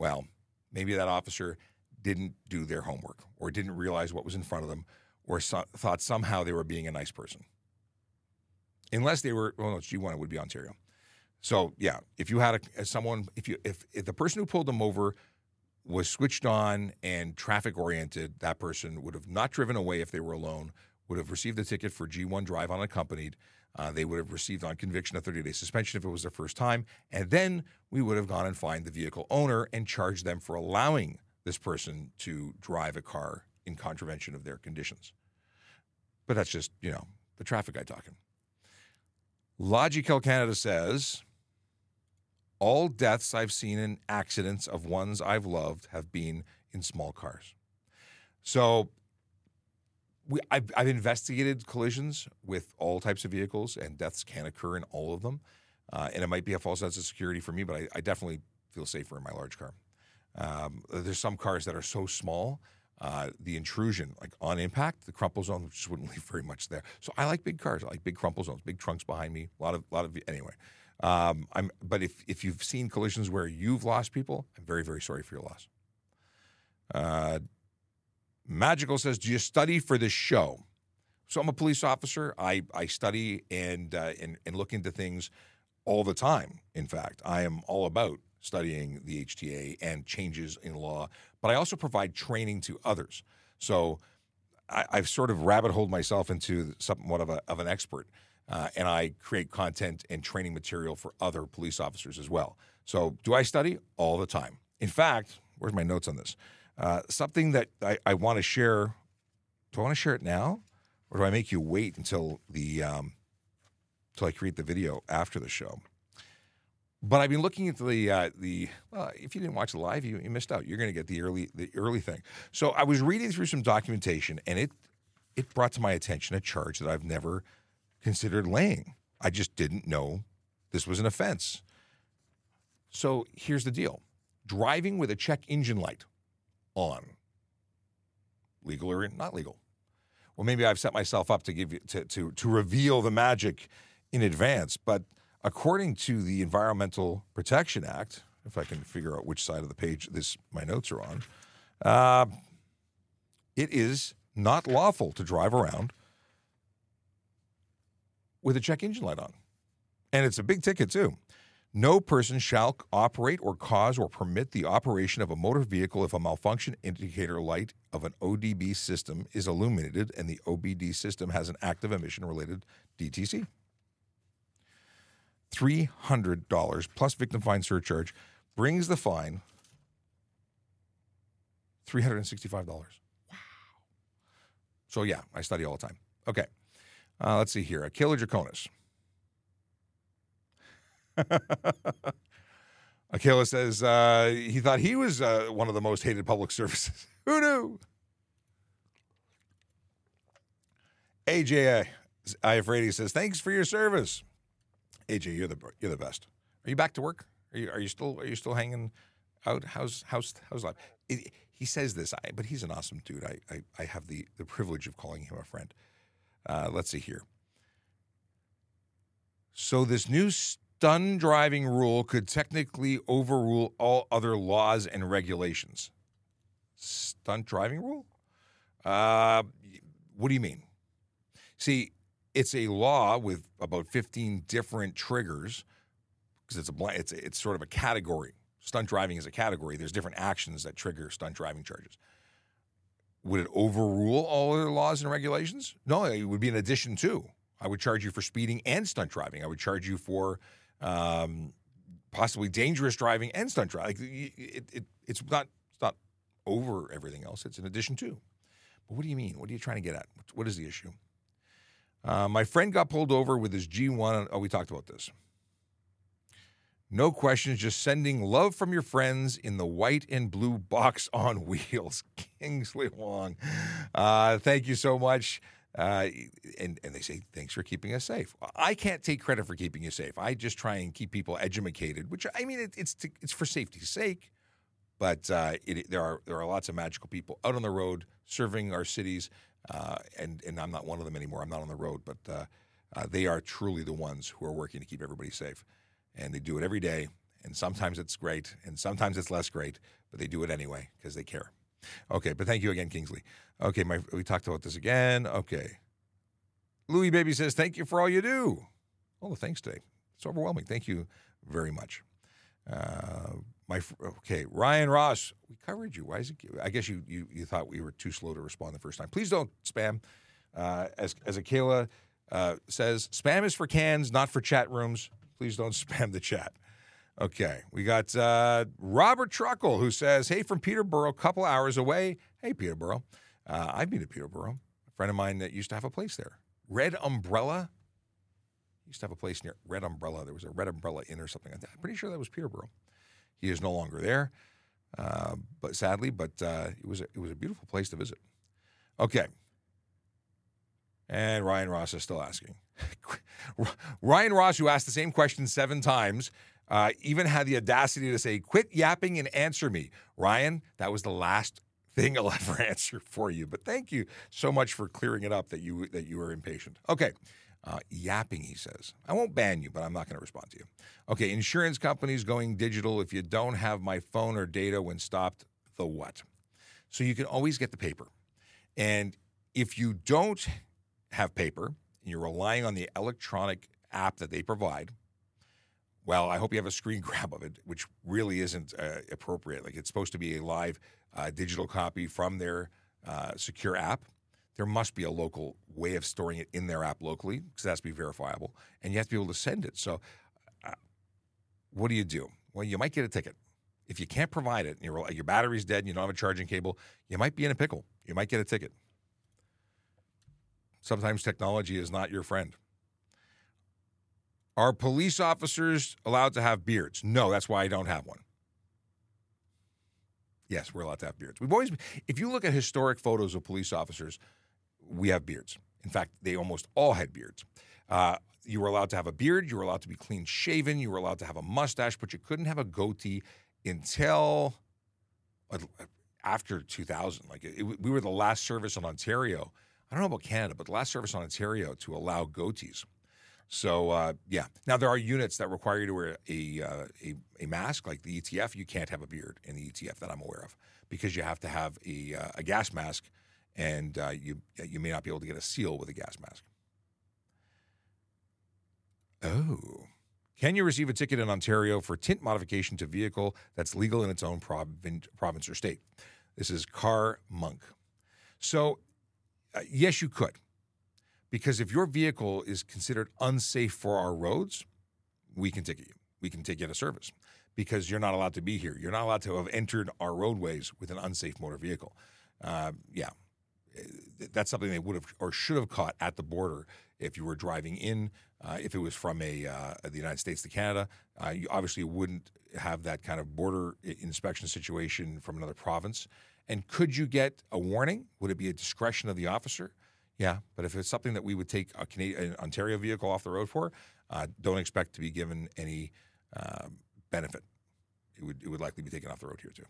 Well, maybe that officer didn't do their homework or didn't realize what was in front of them or so, thought somehow they were being a nice person. Unless they were, well, no, it's G1, it would be Ontario. So yeah, if you had a, someone, if you if, if the person who pulled them over was switched on and traffic oriented, that person would have not driven away if they were alone, would have received a ticket for G1 drive unaccompanied. Uh, they would have received on conviction a 30 day suspension if it was their first time. And then we would have gone and fined the vehicle owner and charged them for allowing this person to drive a car in contravention of their conditions. But that's just, you know, the traffic guy talking. Logical Canada says all deaths I've seen in accidents of ones I've loved have been in small cars. So we, I've, I've, investigated collisions with all types of vehicles, and deaths can occur in all of them. Uh, and it might be a false sense of security for me, but I, I definitely feel safer in my large car. Um, there's some cars that are so small, uh, the intrusion, like on impact, the crumple zone just wouldn't (laughs) leave very much there. So I like big cars. I like big crumple zones, big trunks behind me. A lot of, lot of anyway. Um, I'm, but if, if you've seen collisions where you've lost people, I'm very, very sorry for your loss. Uh, Magical says, Do you study for this show? So I'm a police officer. I, I study and, uh, and, and look into things all the time. In fact, I am all about studying the HTA and changes in law, but I also provide training to others. So I, have sort of rabbit holed myself into somewhat of, a, of an expert uh, and I create content and training material for other police officers as well. So, do I study? All the time. In fact, where's my notes on this? Uh, something that I, I want to share. Do I want to share it now, or do I make you wait until the um, until I create the video after the show? But I've been looking at the uh, the. Well, if you didn't watch the live, you, you missed out. You're going to get the early the early thing. So I was reading through some documentation, and it it brought to my attention a charge that I've never considered laying. I just didn't know this was an offense. So here's the deal driving with a check engine light on, legal or not legal? Well, maybe I've set myself up to give you to, to, to reveal the magic in advance, but according to the Environmental Protection Act, if I can figure out which side of the page this my notes are on, uh, it is not lawful to drive around with a check engine light on. And it's a big ticket, too. No person shall operate or cause or permit the operation of a motor vehicle if a malfunction indicator light of an ODB system is illuminated and the OBD system has an active emission related DTC. $300 plus victim fine surcharge brings the fine $365. Wow. So, yeah, I study all the time. Okay. Uh, let's see here. Akela Draconis. (laughs) Akela says uh, he thought he was uh, one of the most hated public services. (laughs) Who knew? AJ Iafredi says, thanks for your service. AJ, you're the you're the best. Are you back to work? Are you are you still are you still hanging out? How's how's how's life? It, he says this, I, but he's an awesome dude. I, I I have the the privilege of calling him a friend. Uh, let's see here. So, this new stun driving rule could technically overrule all other laws and regulations. Stunt driving rule? Uh, what do you mean? See, it's a law with about 15 different triggers because it's a it's it's sort of a category. Stunt driving is a category. There's different actions that trigger stunt driving charges. Would it overrule all other laws and regulations? No, it would be an addition to. I would charge you for speeding and stunt driving. I would charge you for um, possibly dangerous driving and stunt driving. It, it, it's not it's not over everything else. It's an addition to. But what do you mean? What are you trying to get at? What is the issue? Uh, my friend got pulled over with his G1. Oh, we talked about this. No questions, just sending love from your friends in the white and blue box on (laughs) wheels. Kingsley Wong. Uh, thank you so much. Uh, and, and they say, thanks for keeping us safe. I can't take credit for keeping you safe. I just try and keep people educated, which I mean, it, it's, to, it's for safety's sake. But uh, it, there, are, there are lots of magical people out on the road serving our cities. Uh, and, and I'm not one of them anymore. I'm not on the road, but uh, uh, they are truly the ones who are working to keep everybody safe. And they do it every day. And sometimes it's great, and sometimes it's less great, but they do it anyway because they care. Okay, but thank you again, Kingsley. Okay, my, we talked about this again. Okay. Louis Baby says, thank you for all you do. Oh, the thanks, Dave. It's overwhelming. Thank you very much. Uh, my okay, Ryan Ross, we covered you. Why is it? I guess you you, you thought we were too slow to respond the first time. Please don't spam. Uh, as as Akela uh, says, spam is for cans, not for chat rooms. Please don't (laughs) spam the chat. Okay, we got uh, Robert Truckle who says, "Hey, from Peterborough, a couple hours away. Hey, Peterborough, uh, I've been to Peterborough. A friend of mine that used to have a place there. Red Umbrella used to have a place near Red Umbrella. There was a Red Umbrella Inn or something like that. I'm pretty sure that was Peterborough. He is no longer there, uh, but sadly, but uh, it was a, it was a beautiful place to visit. Okay, and Ryan Ross is still asking. (laughs) Ryan Ross, who asked the same question seven times, uh, even had the audacity to say, quit yapping and answer me. Ryan, that was the last thing I'll (laughs) ever answer for you. But thank you so much for clearing it up that you that you were impatient. Okay. Uh, yapping, he says. I won't ban you, but I'm not going to respond to you. Okay, insurance companies going digital. If you don't have my phone or data when stopped, the what? So you can always get the paper. And if you don't have paper and you're relying on the electronic app that they provide, well, I hope you have a screen (laughs) grab of it, which really isn't uh, appropriate. Like it's supposed to be a live uh, digital copy from their uh, secure app. There must be a local way of storing it in their app locally because it has to be verifiable, and you have to be able to send it. So, uh, what do you do? Well, you might get a ticket. If you can't provide it, your your battery's dead, and you don't have a charging cable, you might be in a pickle. You might get a ticket. Sometimes technology is not your friend. Are police officers allowed to have beards? No, that's why I don't have one. Yes, we're allowed to have beards. We've always, if you look at historic photos of police officers, we have beards. In fact, they almost all had beards. Uh, you were allowed to have a beard. You were allowed to be clean shaven. You were allowed to have a mustache, but you couldn't have a goatee until uh, after 2000. Like it, we were the last service in Ontario. I don't know about Canada, but the last service in Ontario to allow goatees. So uh, yeah, now there are units that require you to wear a, uh, a, a mask, like the ETF. You can't have a beard in the ETF that I'm aware of because you have to have a, uh, a gas mask, and uh, you you may not be able to get a seal with a gas mask. Oh, can you receive a ticket in Ontario for tint modification to vehicle that's legal in its own provin- province or state? This is Car Monk. So uh, yes, you could. Because if your vehicle is considered unsafe for our roads, we can ticket you. We can take you out of service because you're not allowed to be here. You're not allowed to have entered our roadways with an unsafe motor vehicle. Uh, yeah, that's something they would have or should have caught at the border if you were driving in. Uh, if it was from a uh, the United States to Canada, uh, you obviously wouldn't have that kind of border inspection situation from another province. And could you get a warning? Would it be a discretion of the officer? Yeah, but if it's something that we would take a Canadian, an Ontario vehicle off the road for, uh, don't expect to be given any uh, benefit. It would it would likely be taken off the road here too.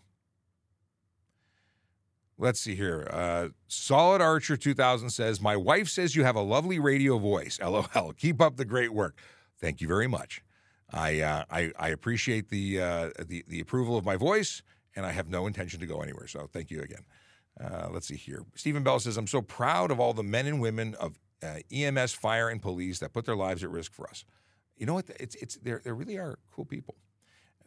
Let's see here. Uh, Solid Archer 2000 says, My wife says you have a lovely radio voice. (laughs) LOL. Keep up the great work. Thank you very much. I, uh, I, I, appreciate the, uh, the, the approval of my voice, and I have no intention to go anywhere. So thank you again. Uh, let's see here. Stephen Bell says, I'm so proud of all the men and women of uh, EMS, fire, and police that put their lives at risk for us. You know what? It's, it's, they really are cool people.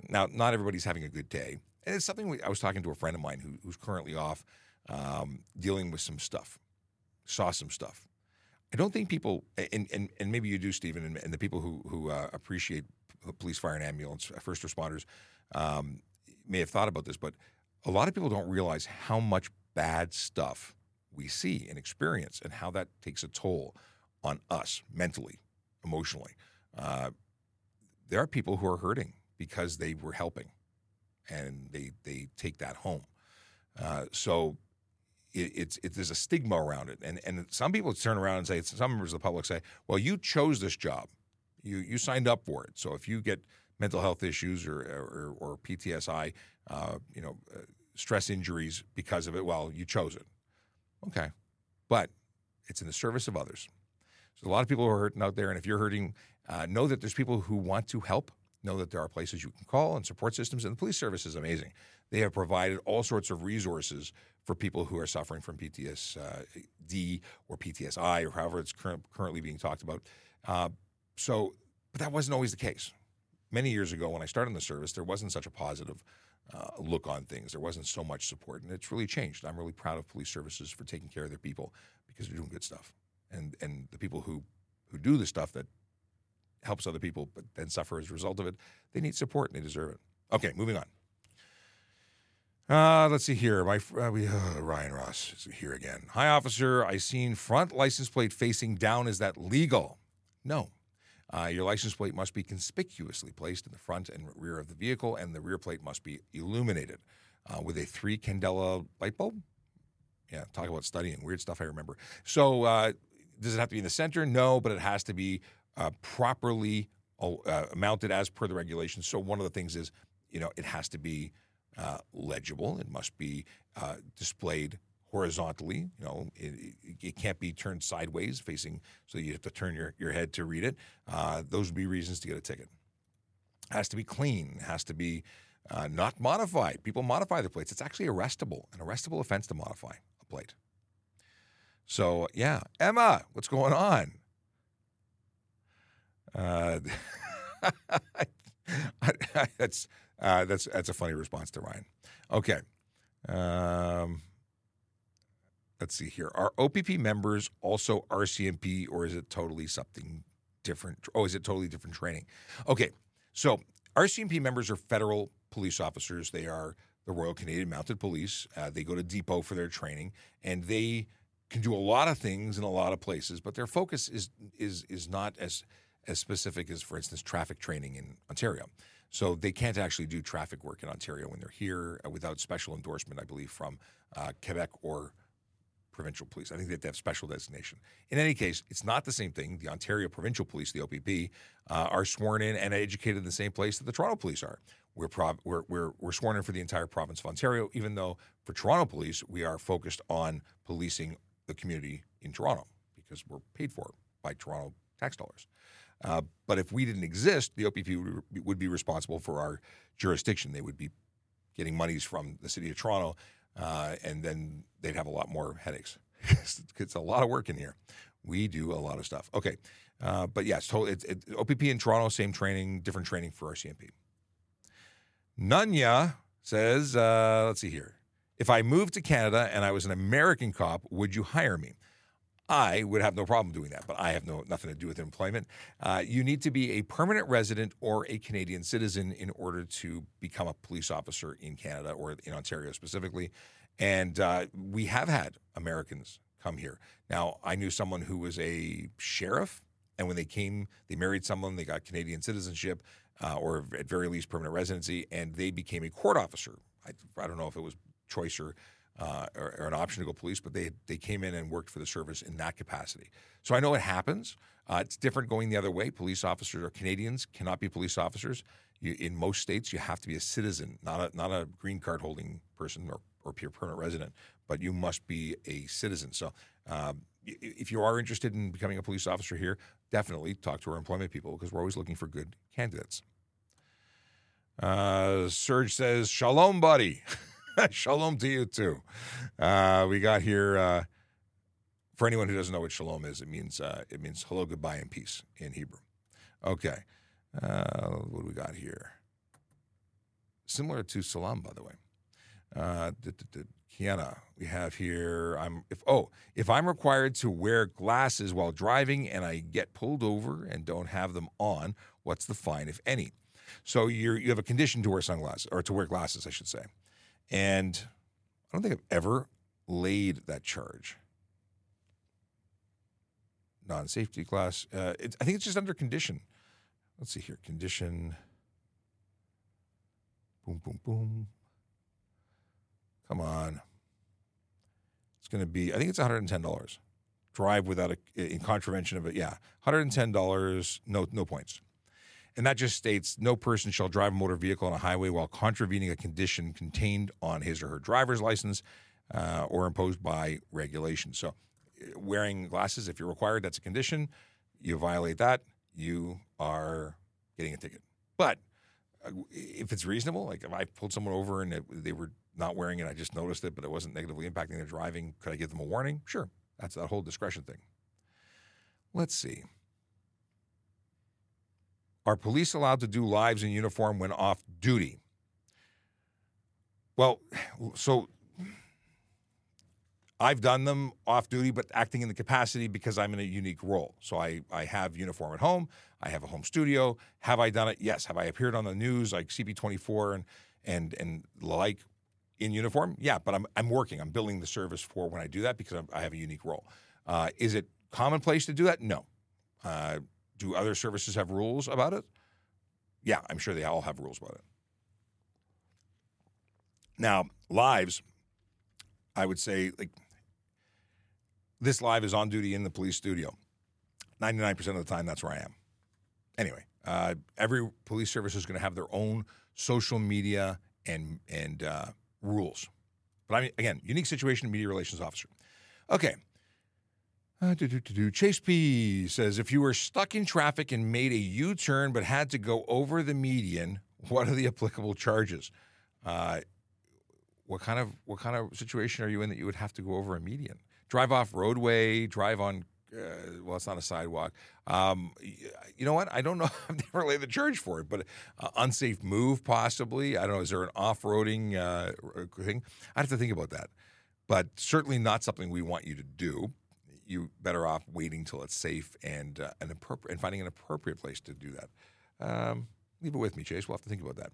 Now, not everybody's having a good day. And it's something we, I was talking to a friend of mine who, who's currently off um, dealing with some stuff, saw some stuff. I don't think people, and, and, and maybe you do, Stephen, and, and the people who, who uh, appreciate police, fire, and ambulance, uh, first responders, um, may have thought about this, but a lot of people don't realize how much bad stuff we see and experience and how that takes a toll on us mentally, emotionally. Uh, there are people who are hurting because they were helping, and they they take that home. Uh, so it, it's it, there's a stigma around it, and and some people turn around and say some members of the public say, well, you chose this job, you you signed up for it, so if you get mental health issues or or, or PTSI, uh, you know, uh, stress injuries because of it, well, you chose it. Okay, but it's in the service of others. So a lot of people are hurting out there, and if you're hurting, uh, know that there's people who want to help. Know that there are places you can call and support systems, and the police service is amazing. They have provided all sorts of resources for people who are suffering from PTSD or PTSI or however it's current, currently being talked about. Uh, so, but that wasn't always the case. Many years ago, when I started in the service, there wasn't such a positive uh, look on things. There wasn't so much support, and it's really changed. I'm really proud of police services for taking care of their people because they're doing good stuff, and and the people who who do the stuff that helps other people but then suffer as a result of it, they need support and they deserve it. Okay, moving on. Uh, let's see here. My uh, we, uh, Ryan Ross is here again. Hi, officer. I seen front license plate facing down. Is that legal? No. Uh, your license plate must be conspicuously placed in the front and rear of the vehicle, and the rear plate must be illuminated uh, with a three candela light bulb. Yeah, talk about studying weird stuff. I remember. So, uh, does it have to be in the center? No, but it has to be uh, properly uh, mounted as per the regulations. So, one of the things is, you know, it has to be uh, legible. It must be uh, displayed horizontally. You know, it, it, can't be turned sideways, facing, so you have to turn your, your head to read it. Uh, those would be reasons to get a ticket. Has to be clean. Has to be uh, not modified. People modify their plates. It's actually arrestable, an arrestable offense to modify a plate. So yeah, Emma, what's going on? Uh, (laughs) that's uh, that's that's a funny response to Ryan. Okay. Um, let's see here. Are OPP members also RCMP or is it totally something different? Oh, is it totally different training? Okay. So RCMP members are federal police officers. They are the Royal Canadian Mounted Police. Uh, they go to depot for their training and they can do a lot of things in a lot of places, but their focus is is is not as as specific as, for instance, traffic training in Ontario. So they can't actually do traffic work in Ontario when they're here uh, without special endorsement, I believe, from uh, Quebec or provincial police. I think they have to have special designation. In any case, it's not the same thing. The Ontario Provincial Police, the OPP, uh, are sworn in and educated in the same place that the Toronto Police are. We're, prov- we're, we're, we're sworn in for the entire province of Ontario, even though for Toronto Police, we are focused on policing the community in Toronto because we're paid for by Toronto tax dollars. Uh, but if we didn't exist, the OPP would, would be responsible for our jurisdiction. They would be getting monies from the city of Toronto, uh, and then they'd have a lot more headaches. (laughs) it's a lot of work in here. We do a lot of stuff. Okay, uh, but yes, totally. It's, it, OPP in Toronto, same training, different training for RCMP. Nunya says, uh, let's see here. If I moved to Canada and I was an American cop, would you hire me? I would have no problem doing that, but I have no nothing to do with employment. Uh, you need to be a permanent resident or a Canadian citizen in order to become a police officer in Canada or in Ontario specifically. And uh, we have had Americans come here. Now, I knew someone who was a sheriff, and when they came, they married someone, they got Canadian citizenship uh, or at very least permanent residency, and they became a court officer. I, I don't know if it was choice or uh, or, or, an option to go police, but they they came in and worked for the service in that capacity. So I know it happens. Uh, it's different going the other way. Police officers or Canadians cannot be police officers. You, in most states, you have to be a citizen, not a not a green card holding person or or pure permanent resident, but you must be a citizen. So. Um, if you are interested in becoming a police officer here, definitely talk to our employment people because we're always looking for good candidates. Uh, Serge says, Shalom, buddy. (laughs) (laughs) shalom to you too. Uh, we got here. Uh, for anyone who doesn't know what shalom is, it means uh, it means hello, goodbye, and peace in Hebrew. Okay, uh, what do we got here? Similar to salam, by the way. Uh, Kiana, we have here. I'm if oh if I'm required to wear glasses while driving and I get pulled over and don't have them on, what's the fine, if any? So you you have a condition to wear sunglasses or to wear glasses, I should say. And I don't think I've ever laid that charge. Non safety class. Uh, I think it's just under condition. Let's see here. Condition. Boom, boom, boom. Come on. It's going to be, I think it's $110. Drive without a, in contravention of it. Yeah. $110, no, no points. And that just states no person shall drive a motor vehicle on a highway while contravening a condition contained on his or her driver's license uh, or imposed by regulation. So, uh, wearing glasses, if you're required, that's a condition. You violate that, you are getting a ticket. But uh, if it's reasonable, like if I pulled someone over and it, they were not wearing it, I just noticed it, but it wasn't negatively impacting their driving, could I give them a warning? Sure. That's that whole discretion thing. Let's see. Are police allowed to do lives in uniform when off duty? Well, so I've done them off duty, but acting in the capacity because I'm in a unique role. So I, I have uniform at home. I have a home studio. Have I done it? Yes. Have I appeared on the news like CP24 and and and like in uniform? Yeah, but I'm I'm working. I'm building the service for when I do that because I'm, i have a unique role. Uh, is it commonplace to do that? No. Uh, do other services have rules about it? Yeah, I'm sure they all have rules about it. Now, lives, I would say, like, this live is on duty in the police studio. 99% of the time, that's where I am. Anyway, uh, every police service is going to have their own social media and, and uh, rules. But I mean, again, unique situation, media relations officer. Okay, uh, do, do, do, Chase P says if you were stuck in traffic and made a U turn but had to go over the median, what are the applicable charges? Uh, what kind of what kind of situation are you in that you would have to go over a median? Drive off roadway, drive on. Uh, well, it's not a sidewalk. Um, you know what? I don't know. (laughs) I've never laid the charge for it, but uh, unsafe move possibly. I don't know. Is there an off-roading uh, thing? I have to think about that, but certainly not something we want you to do you better off waiting till it's safe and uh, an appropriate and finding an appropriate place to do that. Um, leave it with me, Chase. We'll have to think about that.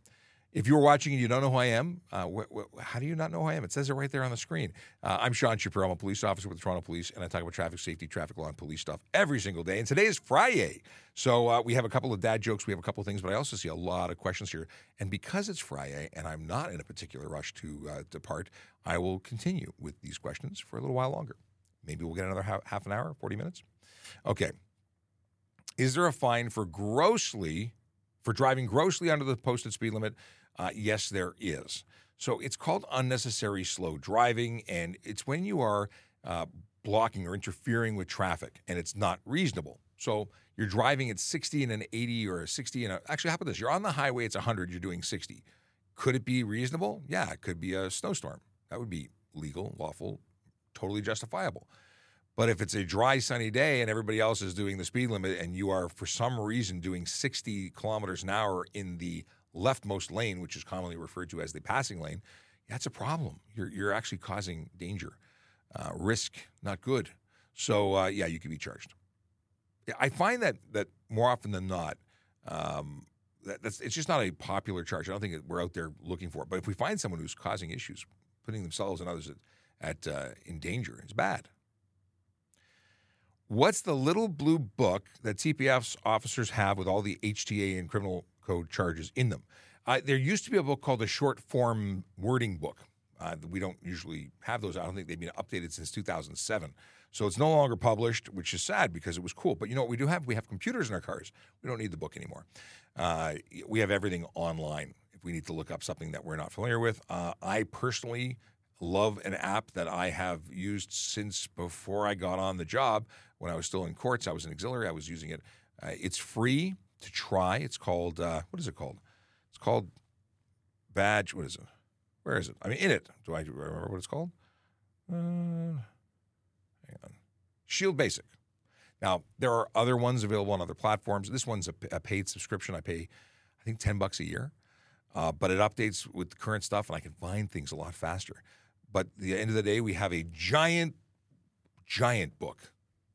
If you're watching and you don't know who I am, uh, wh- wh- how do you not know who I am? It says it right there on the screen. Uh, I'm Sean Shapiro. I'm a police officer with the Toronto Police, and I talk about traffic safety, traffic law, and police stuff every single day. And today is Friday. So uh, we have a couple of dad jokes. We have a couple of things, but I also see a lot of questions here. And because it's Friday and I'm not in a particular rush to uh, depart, I will continue with these questions for a little while longer. Maybe we'll get another half an hour, 40 minutes. Okay. Is there a fine for grossly, for driving grossly under the posted speed limit? Uh, yes, there is. So it's called unnecessary slow driving, and it's when you are uh, blocking or interfering with traffic and it's not reasonable. So you're driving at 60 and an 80 or a 60 and a, actually, how about this? You're on the highway, it's 100, you're doing 60. Could it be reasonable? Yeah, it could be a snowstorm. That would be legal, lawful, totally justifiable. But if it's a dry, sunny day and everybody else is doing the speed limit and you are, for some reason, doing 60 kilometers an hour in the leftmost lane, which is commonly referred to as the passing lane, that's a problem. You're, you're actually causing danger, uh, risk, not good. So, uh, yeah, you could be charged. I find that that more often than not, um, that, that's it's just not a popular charge. I don't think we're out there looking for it. But if we find someone who's causing issues, putting themselves and others at at uh, in danger. It's bad. What's the little blue book that TPS's officers have with all the HTA and criminal code charges in them? Uh, there used to be a book called the Short Form Wording Book. Uh, we don't usually have those. I don't think they've been updated since 2007. So it's no longer published, which is sad because it was cool. But you know what we do have? We have computers in our cars. We don't need the book anymore. Uh, we have everything online if we need to look up something that we're not familiar with. Uh, I personally love an app that I have used since before I got on the job. When I was still in courts, I was an auxiliary. I was using it. Uh, it's free to try. It's called uh, what is it called? It's called Badge. What is it? Where is it? I mean, in it. Do I remember what it's called? Uh, hang on. Shield Basic. Now there are other ones available on other platforms. This one's a, a paid subscription. I pay, I think, ten bucks a year, uh, but it updates with the current stuff, and I can find things a lot faster. But at the end of the day, we have a giant, giant book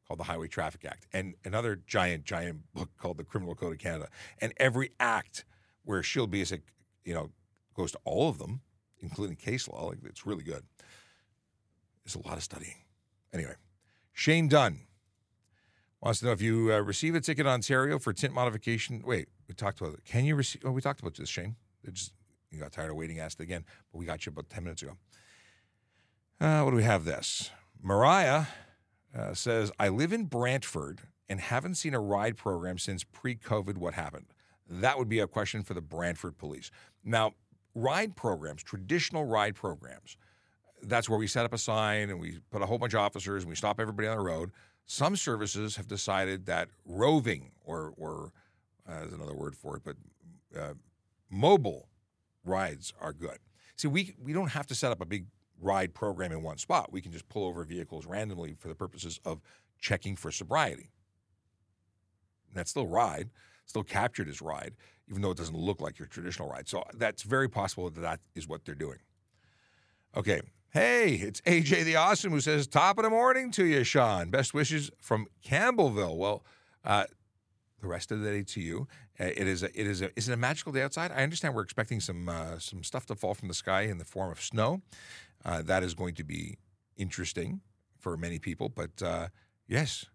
called the Highway Traffic Act and another giant, giant book called the Criminal Code of Canada. And every act where Shield Basic, you know, goes to all of them, including case law, like it's really good. There's a lot of studying. Anyway, Shane Dunn wants to know if you uh, receive a ticket in Ontario for tint modification. Wait, we talked about it. Can you receive? Oh, we talked about this, Shane. It's You got tired of waiting, asked again, but we got you about 10 minutes ago. Uh, what do we have this? Mariah uh, says, I live in Brantford and haven't seen a ride program since pre COVID. What happened? That would be a question for the Brantford police. Now, ride programs, traditional ride programs, that's where we set up a sign and we put a whole bunch of officers and we stop everybody on the road. Some services have decided that roving, or, or uh, there's another word for it, but uh, mobile rides are good. See, we, we don't have to set up a big ride program in one spot. We can just pull over vehicles randomly for the purposes of checking for sobriety. And that's still ride, still captured as ride, even though it doesn't look like your traditional ride. So that's very possible that that is what they're doing. Okay. Hey, it's AJ the Awesome who says, Top of the morning to you, Sean. Best wishes from Campbellville. Well, uh, the rest of the day to you. Uh, it is a, it is a, is it a magical day outside? I understand we're expecting some uh, some stuff to fall from the sky in the form of snow. Uh, that is going to be interesting for many people. But uh, yes,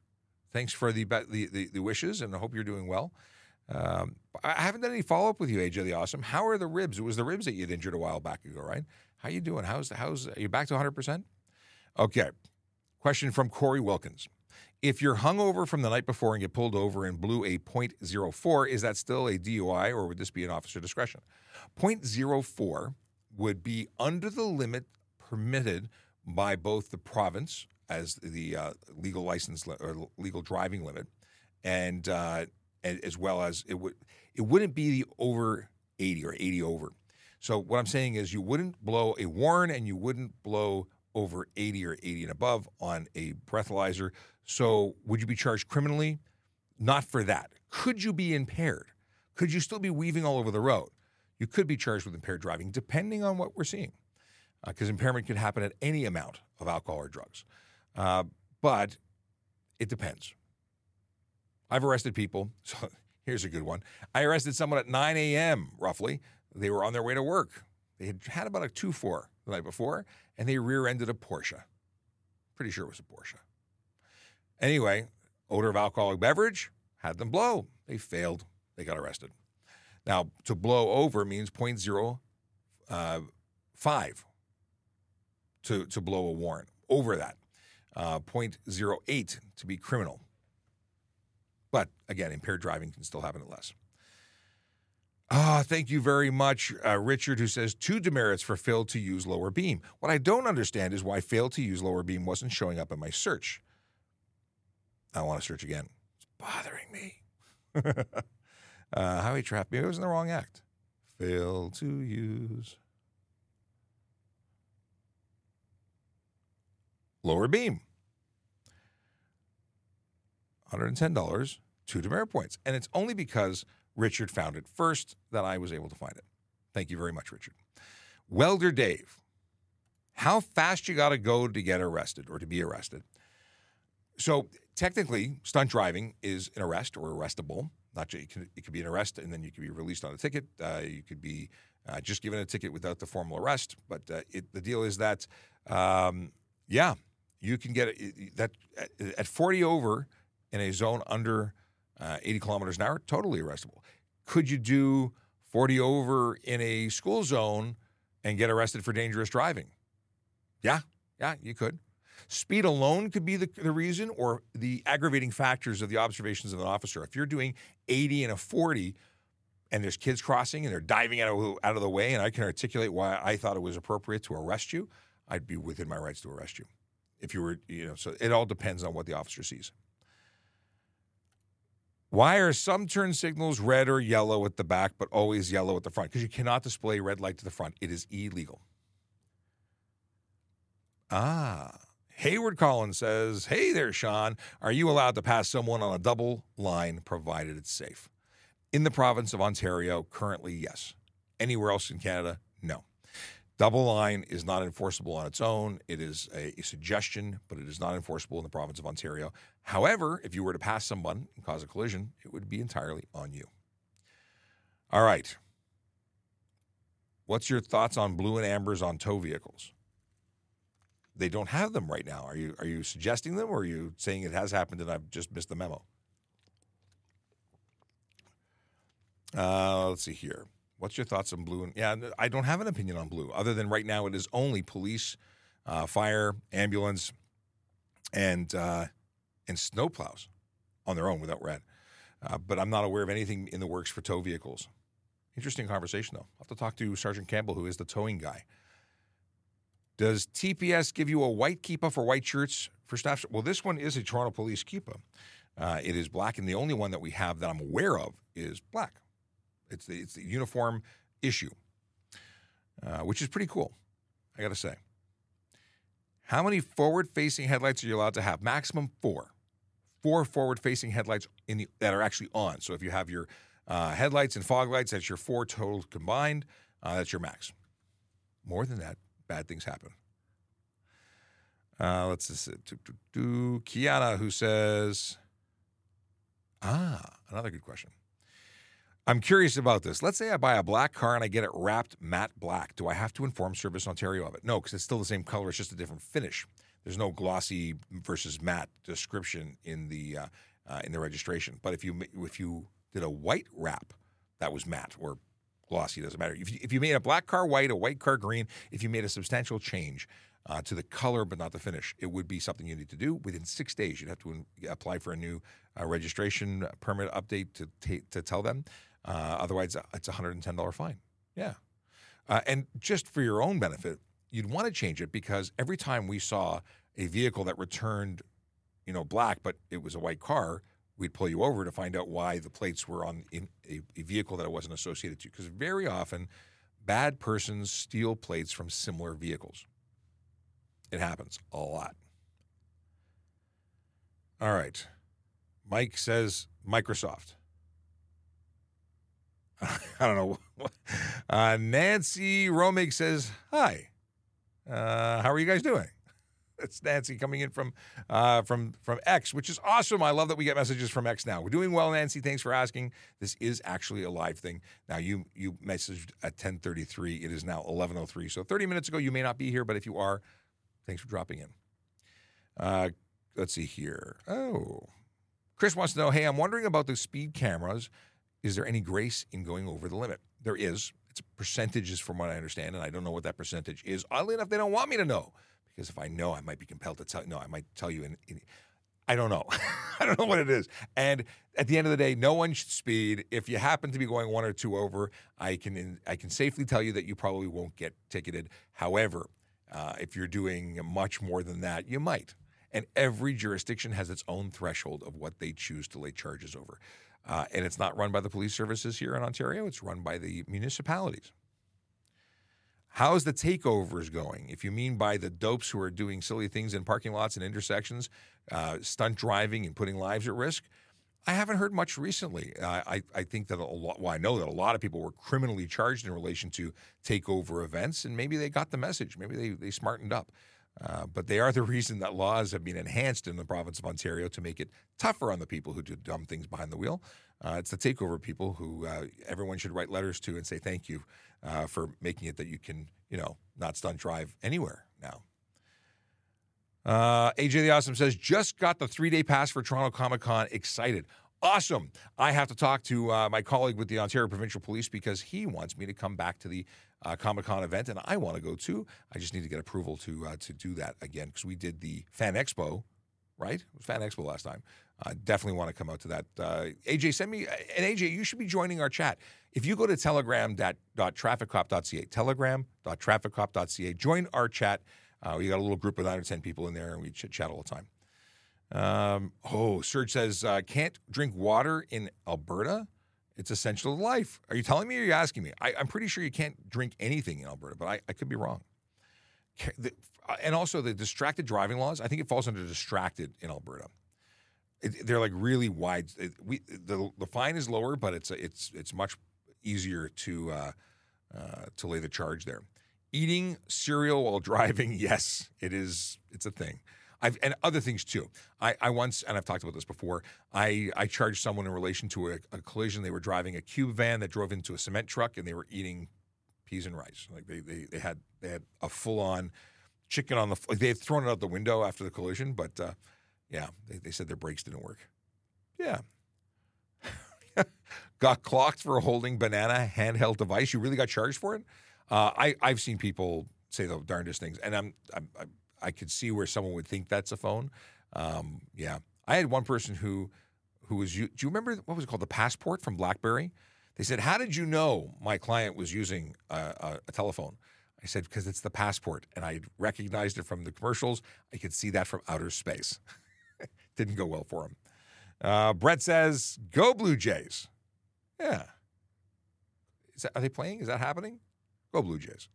thanks for the, the, the the wishes, and I hope you're doing well. Um, I haven't done any follow up with you, AJ the Awesome. How are the ribs? It was the ribs that you'd injured a while back ago, right? How you doing? How's how's are you back to 100 percent? Okay. Question from Corey Wilkins. If you're hungover from the night before and get pulled over and blew a .04, is that still a DUI or would this be an officer discretion? .04 would be under the limit permitted by both the province as the uh, legal license li- or legal driving limit, and, uh, as well as it would it wouldn't be the over 80 or 80 over. So what I'm saying is you wouldn't blow a warn and you wouldn't blow over 80 or 80 and above on a breathalyzer. So would you be charged criminally? Not for that. Could you be impaired? Could you still be weaving all over the road? You could be charged with impaired driving, depending on what we're seeing, because uh, impairment can happen at any amount of alcohol or drugs. Uh, but it depends. I've arrested people. (laughs) So here's a good one. I arrested someone at 9 a.m. roughly. They were on their way to work. They had had about a 2 4 the night before, and they rear ended a Porsche. Pretty sure it was a Porsche. Anyway, odor of alcoholic beverage had them blow. They failed. They got arrested. Now, to blow over means 0.05 uh, to, to blow a warn. Over that, uh, 0.08 to be criminal. But again, impaired driving can still happen at less. Ah, thank you very much, uh, Richard, who says two demerits for failed to use lower beam. What I don't understand is why failed to use lower beam wasn't showing up in my search. I want to search again. It's bothering me. (laughs) uh, highway traffic. Maybe it was in the wrong act. Fail to use lower beam. $110, two demerit points. And it's only because Richard found it first that I was able to find it. Thank you very much, Richard. Welder Dave, how fast you got to go to get arrested or to be arrested? So technically, stunt driving is an arrest or arrestable. Not just, it, it could be an arrest and then you could be released on a ticket. Uh, you could be uh, just given a ticket without the formal arrest. But uh, it, the deal is that, um, yeah, you can get it, that eh, at 40 over in a zone under uh, 80 kilometers an hour, totally arrestable. Could you do 40 over in a school zone and get arrested for dangerous driving? Yeah, yeah, you could. Speed alone could be the, the reason, or the aggravating factors of the observations of an officer. If you're doing 80 and a 40, and there's kids crossing and they're diving out of, out of the way, and I can articulate why I thought it was appropriate to arrest you, I'd be within my rights to arrest you. If you were, you know, so it all depends on what the officer sees. Why are some turn signals red or yellow at the back, but always yellow at the front? Because you cannot display red light to the front. It is illegal. Ah. Hayward Collins says, Hey there, Sean. Are you allowed to pass someone on a double line provided it's safe? In the province of Ontario, currently, yes. Anywhere else in Canada, no. Double line is not enforceable on its own. It is a, a, suggestion, but it is not enforceable in the province of Ontario. However, if you were to pass someone and cause a collision, it would be entirely on you. All right. What's your thoughts on blue and ambers on tow vehicles? They don't have them right now. Are you are you suggesting them, or are you saying it has happened and I've just missed the memo? Uh, let's see here. What's your thoughts on blue? Yeah, I don't have an opinion on blue, other than right now it is only police, uh, fire, ambulance, and uh, and snowplows on their own without red. Uh, but I'm not aware of anything in the works for tow vehicles. Interesting conversation, though. I'll have to talk to Sergeant Campbell, who is the towing guy. Does TPS give you a white kippa for white shirts for staff? Well, this one is a Toronto Police kippa. Uh, it is black, and the only one that we have that I'm aware of is black. It's the, it's the uniform issue, uh, which is pretty cool, I got to say. How many forward facing headlights are you allowed to have? Maximum four. Four forward facing headlights in the, that are actually on. So if you have your uh, headlights and fog lights, that's your four total combined. Uh, that's your max. More than that, bad things happen. Uh, let's just do, do, do. Kiana, who says, ah, another good question. I'm curious about this. Let's say I buy a black car and I get it wrapped matte black. Do I have to inform Service Ontario of it? No, because it's still the same color. It's just a different finish. There's no glossy versus matte description in the uh, uh, in the registration. But if you if you did a white wrap that was matte or glossy, doesn't matter. If you, if you made a black car white, a white car green, if you made a substantial change uh, to the color but not the finish, it would be something you need to do within six days. You'd have to apply for a new uh, registration permit update to t- to tell them. Uh, otherwise, it's a hundred and ten dollar fine. Yeah, uh, and just for your own benefit, you'd want to change it because every time we saw a vehicle that returned, you know, black but it was a white car, we'd pull you over to find out why the plates were on a, a vehicle that it wasn't associated to. Because very often, bad persons steal plates from similar vehicles. It happens a lot. All right. Mike says Microsoft. (laughs) I don't know. (laughs) Uh, Nancy Romig says, Hi. Uh, how are you guys doing? (laughs) It's Nancy coming in from uh, from from X, which is awesome. I love that we get messages from X now. We're doing well, Nancy. Thanks for asking. This is actually a live thing. Now you you messaged at 10:33. It is now 11:03. So 30 minutes ago, you may not be here, but if you are, thanks for dropping in. Uh, let's see here. Oh, Chris wants to know. Hey, I'm wondering about the speed cameras. Is there any grace in going over the limit? There is. It's percentages from what I understand, and I don't know what that percentage is. Oddly enough, they don't want me to know because if I know, I might be compelled to tell. No, I might tell you. In, in I don't know. (laughs) I don't know what it is. And at the end of the day, no one should speed. If you happen to be going one or two over, I can I can safely tell you that you probably won't get ticketed. However, uh, if you're doing much more than that, you might. And every jurisdiction has its own threshold of what they choose to lay charges over. Uh, and it's not run by the police services here in Ontario, it's run by the municipalities. How's the takeovers going? If you mean by the dopes who are doing silly things in parking lots and intersections, uh, stunt driving and putting lives at risk, I haven't heard much recently. Uh, I, I think that a lot, well, I know that a lot of people were criminally charged in relation to takeover events, and maybe they got the message. Maybe they, they smartened up. Uh, but they are the (laughs) reason that laws have been enhanced in the province of Ontario to make it tougher on the people who do dumb things behind the wheel. Uh, it's the takeover people who uh, everyone should write letters to and say thank you uh, for making it that you can, you know, not stunt drive anywhere now. Uh, AJ the Awesome says, just got the three day pass for Toronto Comic Con. Excited. Awesome. I have to talk to my colleague with the Ontario Provincial Police because he wants me to come back to the uh, Comic Con event, and I want to go too. I just need to get approval to uh, to do that again because we did the Fan Expo, right? It was Fan Expo last time. I definitely want to come out to that. Uh, AJ, send me, and AJ, you should be joining our chat. If you go to telegram.trafficcop.ca, telegram.trafficcop.ca, join our chat. Uh, we got a little group of nine or 10 people in there, and we chat all the time. Um, oh, Serge says, uh, can't drink water in Alberta. It's essential to life. Are you telling me or are you asking me? I, am pretty sure you can't drink anything in Alberta, but I, I could be wrong. The, and also the distracted driving laws, I think it falls under distracted in Alberta it, they're like really wide. It, we the the fine is lower, but it's it's it's much easier to uh, uh, to lay the charge there. Eating cereal while (laughs) driving, yes, it is. It's a thing. I've, and other things too. I, I once, and I've talked about this before. I, I charged someone in relation to a, a, collision. They were driving a cube van that drove into a cement truck, and they were eating peas and rice. Like they they, they had they had a full on chicken on the. Like they had thrown it out the window after the collision, but uh, yeah, they, they said their brakes didn't work. Yeah. (laughs) got clocked for holding banana handheld device. You really got charged for it. Uh, I I've seen people say the darndest things, and I'm, I'm, I'm I could see where someone would think that's a phone. Um, yeah, I had one person who who was. Do you remember what was it called? The passport from BlackBerry. They said, "How did you know my client was using a, a, a telephone?" I said, "Because it's the passport, and I recognized it from the commercials. I could see that from outer space." (laughs) Didn't go well for him. Uh, Brett says, "Go Blue Jays." Yeah. That, are they playing? Is that happening? Go Blue Jays.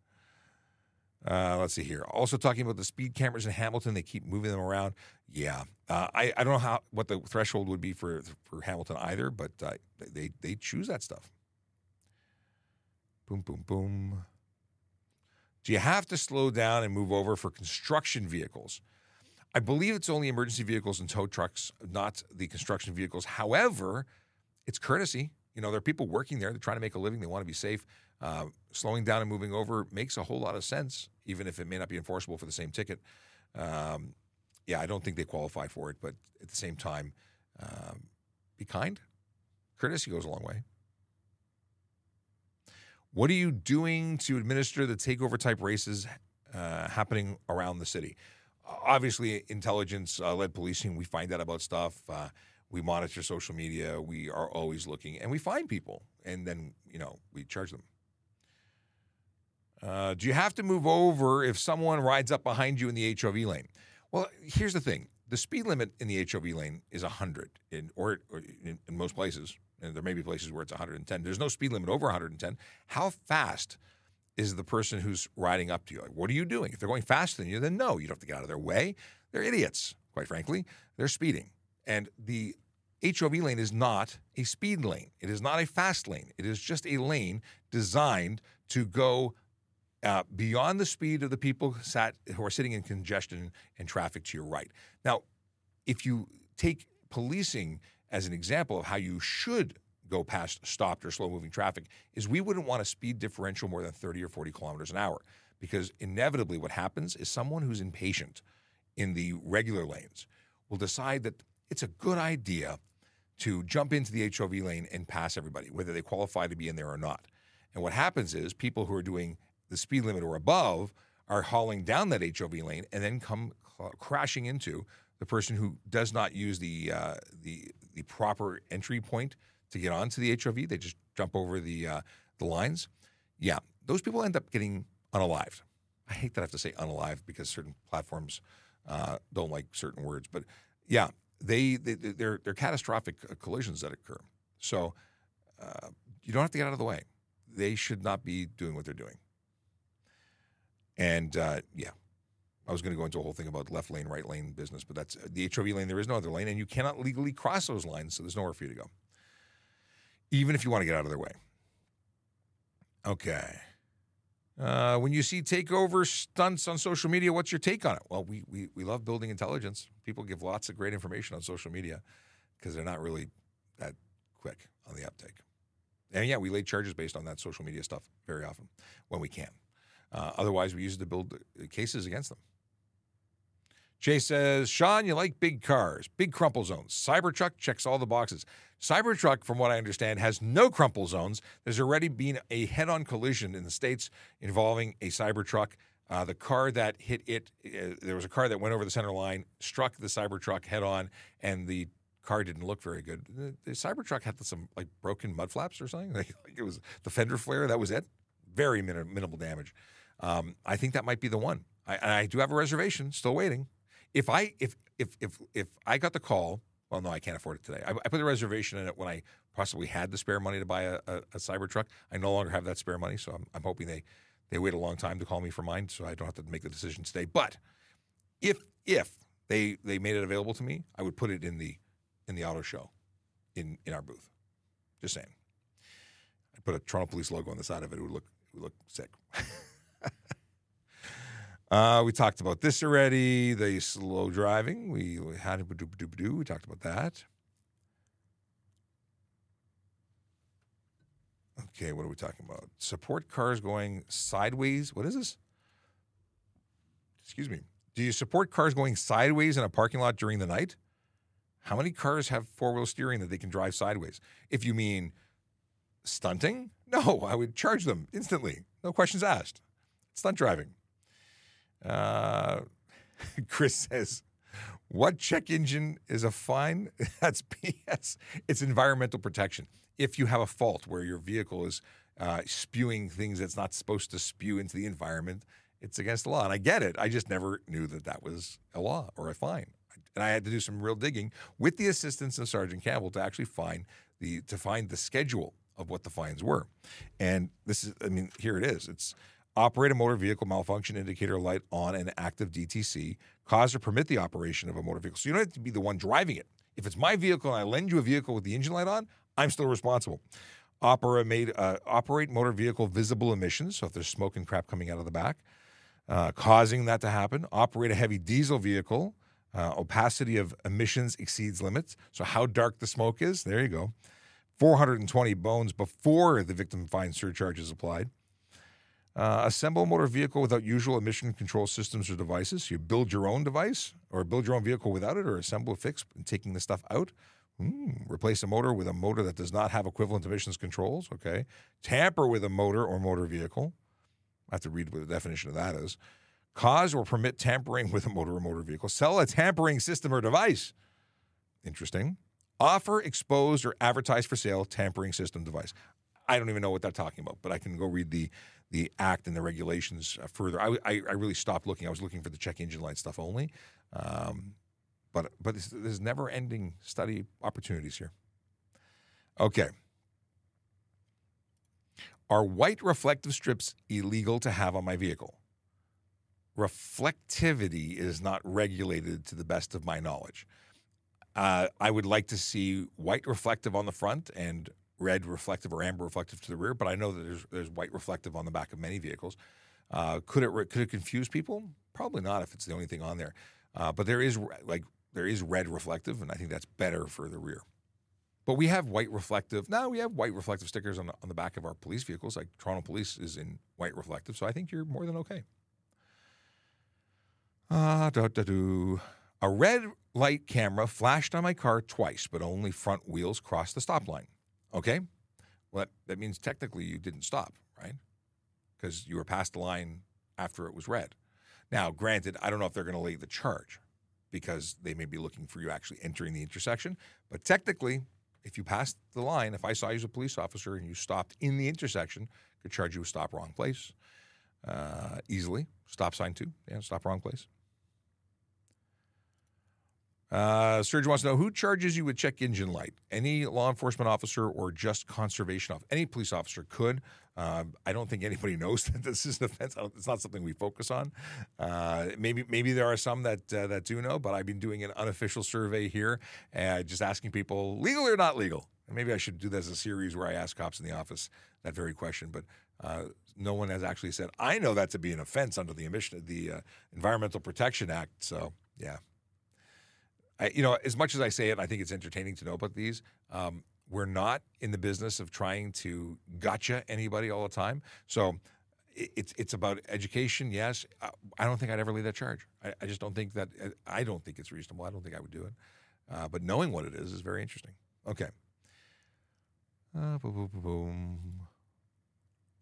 Uh, let's see here. Also talking about the speed cameras in Hamilton, they keep moving them around. Yeah, uh, I, I don't know how what the threshold would be for for Hamilton either, but uh, they they choose that stuff. Boom, boom, boom. Do you have to slow down and move over for construction vehicles? I believe it's only emergency vehicles and tow trucks, not the construction vehicles. However, it's courtesy. You know, there are people working there. They're trying to make a living. They want to be safe. Uh, slowing down and moving over makes a whole lot of sense, even if it may not be enforceable for the same ticket. Um, yeah, I don't think they qualify for it, but at the same time, um, be kind. Courtesy goes a long way. What are you doing to administer the takeover type races uh, happening around the city? Obviously, intelligence uh, led policing, we find out about stuff. Uh, we monitor social media. We are always looking and we find people and then, you know, we charge them. Uh, do you have to move over if someone rides up behind you in the HOV lane? Well, here's the thing: the speed limit in the HOV lane is 100, in, or, or in, in, most places. And there may be places where it's 110. There's no speed limit over 110. How fast is the person who's riding up to you? Like, what are you doing? If they're going faster than you, then no, you don't have to get out of their way. They're idiots, quite frankly. They're speeding, and the HOV lane is not a speed lane. It is not a fast lane. It is just a lane designed to go uh, beyond the speed of the people sat, who are sitting in congestion and traffic to your right. Now, if you take policing as an example of how you should go past stopped or slow moving traffic, is we wouldn't want a speed differential more than 30 or 40 kilometers an hour because inevitably what happens is someone who's impatient in the regular lanes will decide that it's a good idea to jump into the HOV lane and pass everybody, whether they qualify to be in there or not. And what happens is people who are doing the speed limit or above are hauling down that HOV lane and then come cl- crashing into the person who does not use the uh, the the proper entry point to get onto the HOV. They just jump over the uh, the lines. Yeah, those people end up getting unalived. I hate that I have to say unalived because certain platforms uh, don't like certain words, but yeah, they, they they're they're catastrophic uh, collisions that occur. So uh, you don't have to get out of the way. They should not be doing what they're doing. And uh, yeah, I was going to go into a whole thing about left lane, right lane business, but that's the HOV lane. There is no other lane, and you cannot legally cross those lines, so there's nowhere for you to go, even if you want to get out of their way. Okay. Uh, when you see takeover stunts on social media, what's your take on it? Well, we, we, we love building intelligence. People give lots of great information on social media because they're not really that quick on the uptake. And yeah, we lay charges based on that social media stuff very often when we can. Uh, otherwise, we use it to build cases against them. Jay says, Sean, you like big cars, big crumple zones. Cybertruck checks all the boxes. Cybertruck, from what I understand, has no crumple zones. There's already been a head on collision in the States involving a Cybertruck. Uh, the car that hit it, uh, there was a car that went over the center line, struck the Cybertruck head on, and the car didn't look very good. The, the Cybertruck had some like broken mud flaps or something. Like, (laughs) like, it was the fender flare. That was it. Very min- minimal damage. Um, I think that might be the one. I, I do have a reservation, still waiting. If I if if if if I got the call, well, no, I can't afford it today. I, I put the reservation in it when I possibly had the spare money to buy a, a, a Cybertruck. I no longer have that spare money, so I'm, I'm hoping they they wait a long time to call me for mine, so I don't have to make the decision today. But if if they they made it available to me, I would put it in the in the auto show, in in our booth. Just saying. I put a Toronto Police logo on the side of it. It would look it would look sick. (laughs) uh, we talked about this already. The slow driving. We, had we talked about that. Okay, what are we talking about? Support cars going sideways. What is this? Excuse me. Do you support cars going sideways in a parking lot during the night? How many cars have four wheel steering that they can drive sideways? If you mean Stunting? (laughs) No, I would charge them instantly. No questions asked. Stunt driving. Uh, (laughs) Chris says, What check engine is a fine? (laughs) That's BS. It's environmental protection. If you have a fault where your vehicle is uh, spewing things that's not supposed to spew into the environment, it's against the law. And I get it. I just never knew that that was a law or a fine. And I had to do some real digging with the assistance of Sergeant Campbell to actually find the to find the schedule of what the fines were. And this is, I mean, here it is. It's operate a motor vehicle malfunction indicator light on an active DTC, cause or permit the operation of a motor vehicle. So you don't have to be the one driving it. If it's my vehicle and I lend you a vehicle with the engine light on, I'm still responsible. Opera made uh, operate motor vehicle visible emissions. So if there's smoke and crap coming out of the back, uh, causing that to happen. Operate a heavy diesel vehicle. Uh, opacity of emissions exceeds limits. So how dark the smoke is, there you go. 420 bones before the victim fine surcharge is applied. Uh, assemble a motor vehicle without usual emission control systems or devices. You build your own device or build your own vehicle without it or assemble a fix and taking the stuff out. Mm, replace a motor with a motor that does not have equivalent emissions controls. Okay. Tamper with a motor or motor vehicle. I have to read what the definition of that is. Cause or permit tampering (laughs) with a motor or motor vehicle. Sell a tampering system or device. Interesting. Offer, expose, or advertise for sale tampering system device. I don't even know what they're talking about, but I can go read the the act and the regulations uh, further. I, I, I really stopped looking. I was looking for the check engine light stuff only. Um, but but there's never ending study opportunities here. Okay. Are white reflective strips illegal to have on my vehicle? Reflectivity is not regulated to the best of my knowledge. Uh, I would like to see white reflective on the front and red reflective or amber reflective to the rear, but I know that there's there's white reflective on the back of many vehicles. Uh, could it could it confuse people? Probably not if it's the only thing on there. Uh, but there is like there is red reflective, and I think that's better for the rear. But we have white reflective. Now we have white reflective stickers on the, on the back of our police vehicles. Like Toronto Police is in white reflective, so I think you're more than okay. Ah, da da do. A red light camera flashed on my car twice, but only front wheels crossed the stop line. Okay? Well, that, that means technically you didn't stop, right? Because you were past the line after it was red. Now, granted, I don't know if they're going to lay the charge because they may be looking for you actually entering the intersection. But technically, if you passed the line, if I saw you as a police officer and you stopped in the intersection, could charge you a stop wrong place uh, easily. Stop sign too. Yeah, stop wrong place. Uh, Serge wants to know who charges you with check engine light? Any law enforcement officer or just conservation officer? Any police officer could. Uh, I don't think anybody (laughs) knows that this is an offense. It's not something we focus on. Uh, maybe maybe there are some that uh, that do know, but I've been doing an unofficial survey here, and just asking people legal or not legal. And maybe I should do that as a series where I ask cops in the office that very question. But uh, no one has actually said I know that to be an offense under the emission the uh, Environmental Protection Act. So yeah, I, you know, as much as I say it, I think it's entertaining to know about these. Um, we're not in the business of trying to gotcha anybody all the time. So it's it's about education. Yes, I don't think I'd ever lead that charge. I, I, just don't think that. I don't think it's reasonable. I don't think I would do it. Uh, but knowing what it is is very interesting. Okay. Uh, boom, boom, boom.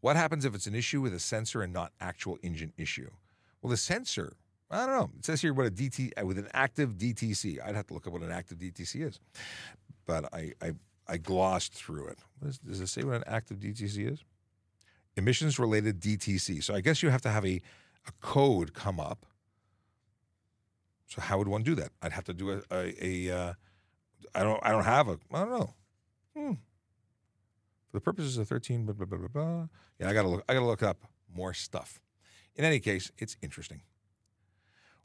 What happens if it's an issue with a sensor and not actual engine issue? Well, the sensor I don't know. It says here what a DT uh, with an active DTC. I'd have to look up what an active DTC is, but I I, I glossed through it. Does it say what an active DTC is? Emissions related DTC. So I guess you have to have a a code come up. So how would one do that? I'd have to do a a, a uh, I don't I don't have a I don't know. Hmm. For the purposes of thirteen, blah, blah, blah, blah, blah. Yeah, I gotta look. I gotta look up more stuff. In any case, it's interesting.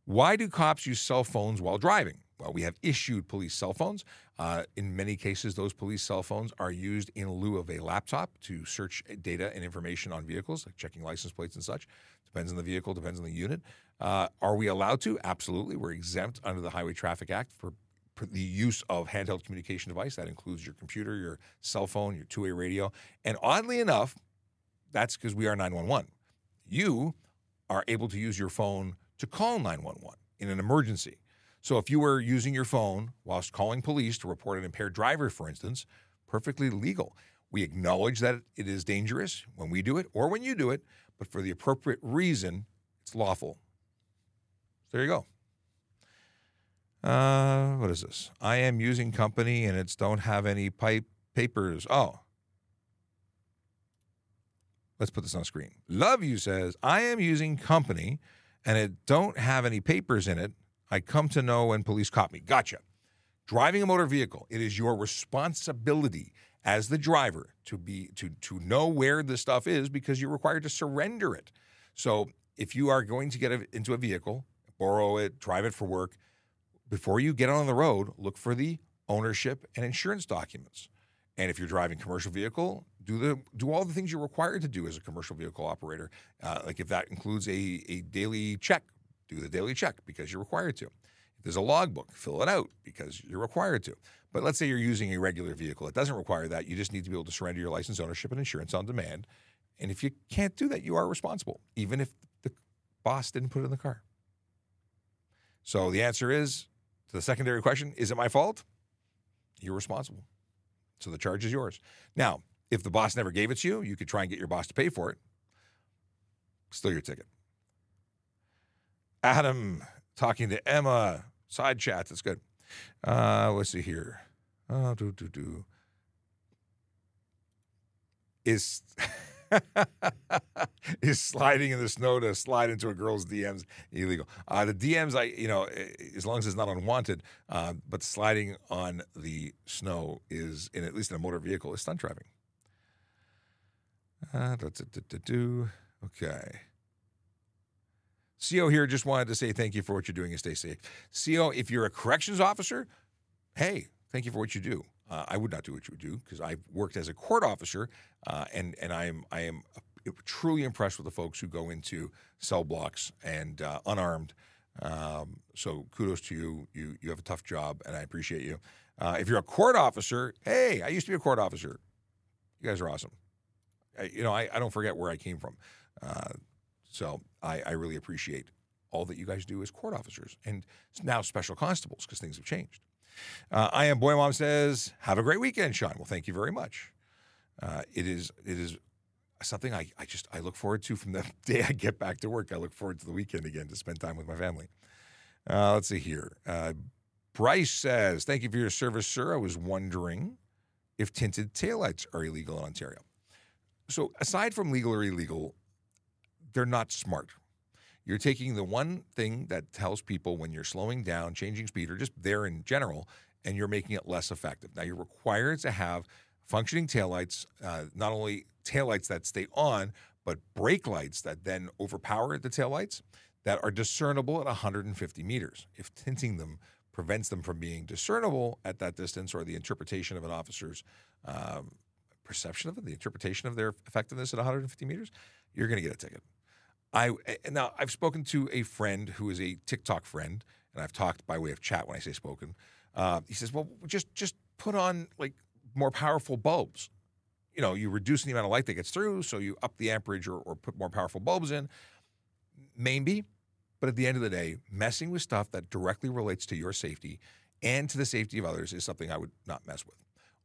Why do cops use cell phones while driving? Well, we have issued police cell phones. Uh, in many cases, those police cell phones are used in lieu of a laptop to search data and information on vehicles, like checking license plates and such. Depends on the vehicle, depends on the unit. Uh, are we allowed to? Absolutely. We're exempt under the Highway Traffic Act for the use of handheld communication device. That includes your computer, your cell phone, your two way radio. And oddly enough, that's because we are 911. You are able to use your phone to call 911 in an emergency. So if you were using your phone whilst calling police to report an impaired driver, for instance, perfectly legal. We acknowledge that it is dangerous when we do it or when you do it, but for the appropriate reason, it's lawful. There you go. Uh, what is this? I am using company and it's don't have any pipe papers. Oh. Let's put this on screen. Love you says, I am using company and it don't have any papers in it. I come to know when police caught me. Gotcha. Driving a motor vehicle, it is your responsibility as the driver to be to to know where the stuff is because you're required to surrender it. So if you are going to get a, into a vehicle, borrow it, drive it for work, before you get on the road, look for the ownership and insurance documents. And if you're driving a commercial vehicle, do the do all the things you're required to do as a commercial vehicle operator. Uh, like if that includes a, a daily check, do the daily check because you're required to. If there's a logbook, fill it out because you're required to. But let's say you're using a regular vehicle, it doesn't require that. You just need to be able to surrender your license, ownership, and insurance on demand. And if you can't do that, you are responsible, even if the boss didn't put it in the car. So the answer is to the secondary question is it my fault? You're responsible. So the charge is yours. Now, if the boss never gave it to you, you could try and get your boss to pay for it. Still your ticket. Adam talking to Emma, side chats. That's good. Uh, let's see here. Oh, do, do, do. Is. (laughs) (laughs) is sliding in the snow to slide into a girl's DMs illegal? Uh, the DMs, I you know, as long as it's not unwanted, uh, but sliding on the snow is, in at least in a motor vehicle, is stunt driving. Uh, do. Okay. CO here just wanted to say thank you for what you're doing and stay safe. CO, if you're a corrections officer, hey, thank you for what you do. Uh, I would not do what you would do because I've worked as a court officer, uh, and and I am I am truly impressed with the folks who go into cell blocks and uh, unarmed. Um, so kudos to you. You you have a tough job, and I appreciate you. Uh, if you're a court officer, hey, I used to be a court officer. You guys are awesome. I, you know, I, I don't forget where I came from. Uh, so I, I really appreciate all that you guys do as court officers and now special constables because things have changed. Uh, I am Boy Mom says, have a great weekend, Sean. Well, thank you very much. Uh, it is it is something I, I just I look forward to from the (laughs) day I get back to work. I look forward to the weekend again to spend time with my family. Uh, let's see here. Uh, Bryce says, thank you for your service, sir. I was wondering if tinted taillights are illegal in Ontario. So aside from legal or illegal, they're not smart. You're taking the one thing that tells people when you're slowing down, changing speed, or just there in general, and you're making it less effective. Now, you're required to have functioning taillights, uh, not only taillights that stay on, but brake lights that then overpower the taillights that are discernible at 150 meters. If tinting them prevents them from being discernible at that distance or the interpretation of an officer's um, perception of it, the interpretation of their effectiveness at 150 meters, you're going to get a ticket. I now I've spoken to a friend who is a TikTok friend, and I've talked by way of chat when I say spoken. Uh, he says, "Well, just just put on like more powerful bulbs. You know, you reduce the amount of light that gets through, so you up the amperage or, or put more powerful bulbs in. Maybe, but at the end of the day, messing with stuff that directly relates to your safety and to the safety of others is something I would not mess with.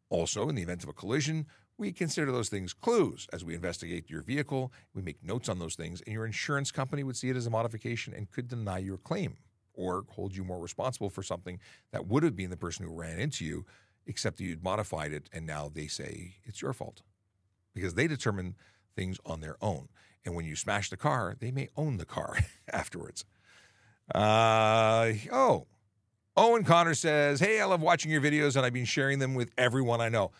Also, in the event of a collision, we consider those things clues as we investigate your vehicle. We make notes on those things, and your insurance company would see it as a modification and could deny your claim or hold you more responsible for something that would have been the person who ran into you, except that you'd modified it, and now they say it's your fault because they determine things on their own. And when you smash the car, they may own the car (laughs) afterwards. Uh, oh, Owen Connor says, Hey, I love watching your videos and I've been sharing them with everyone I know.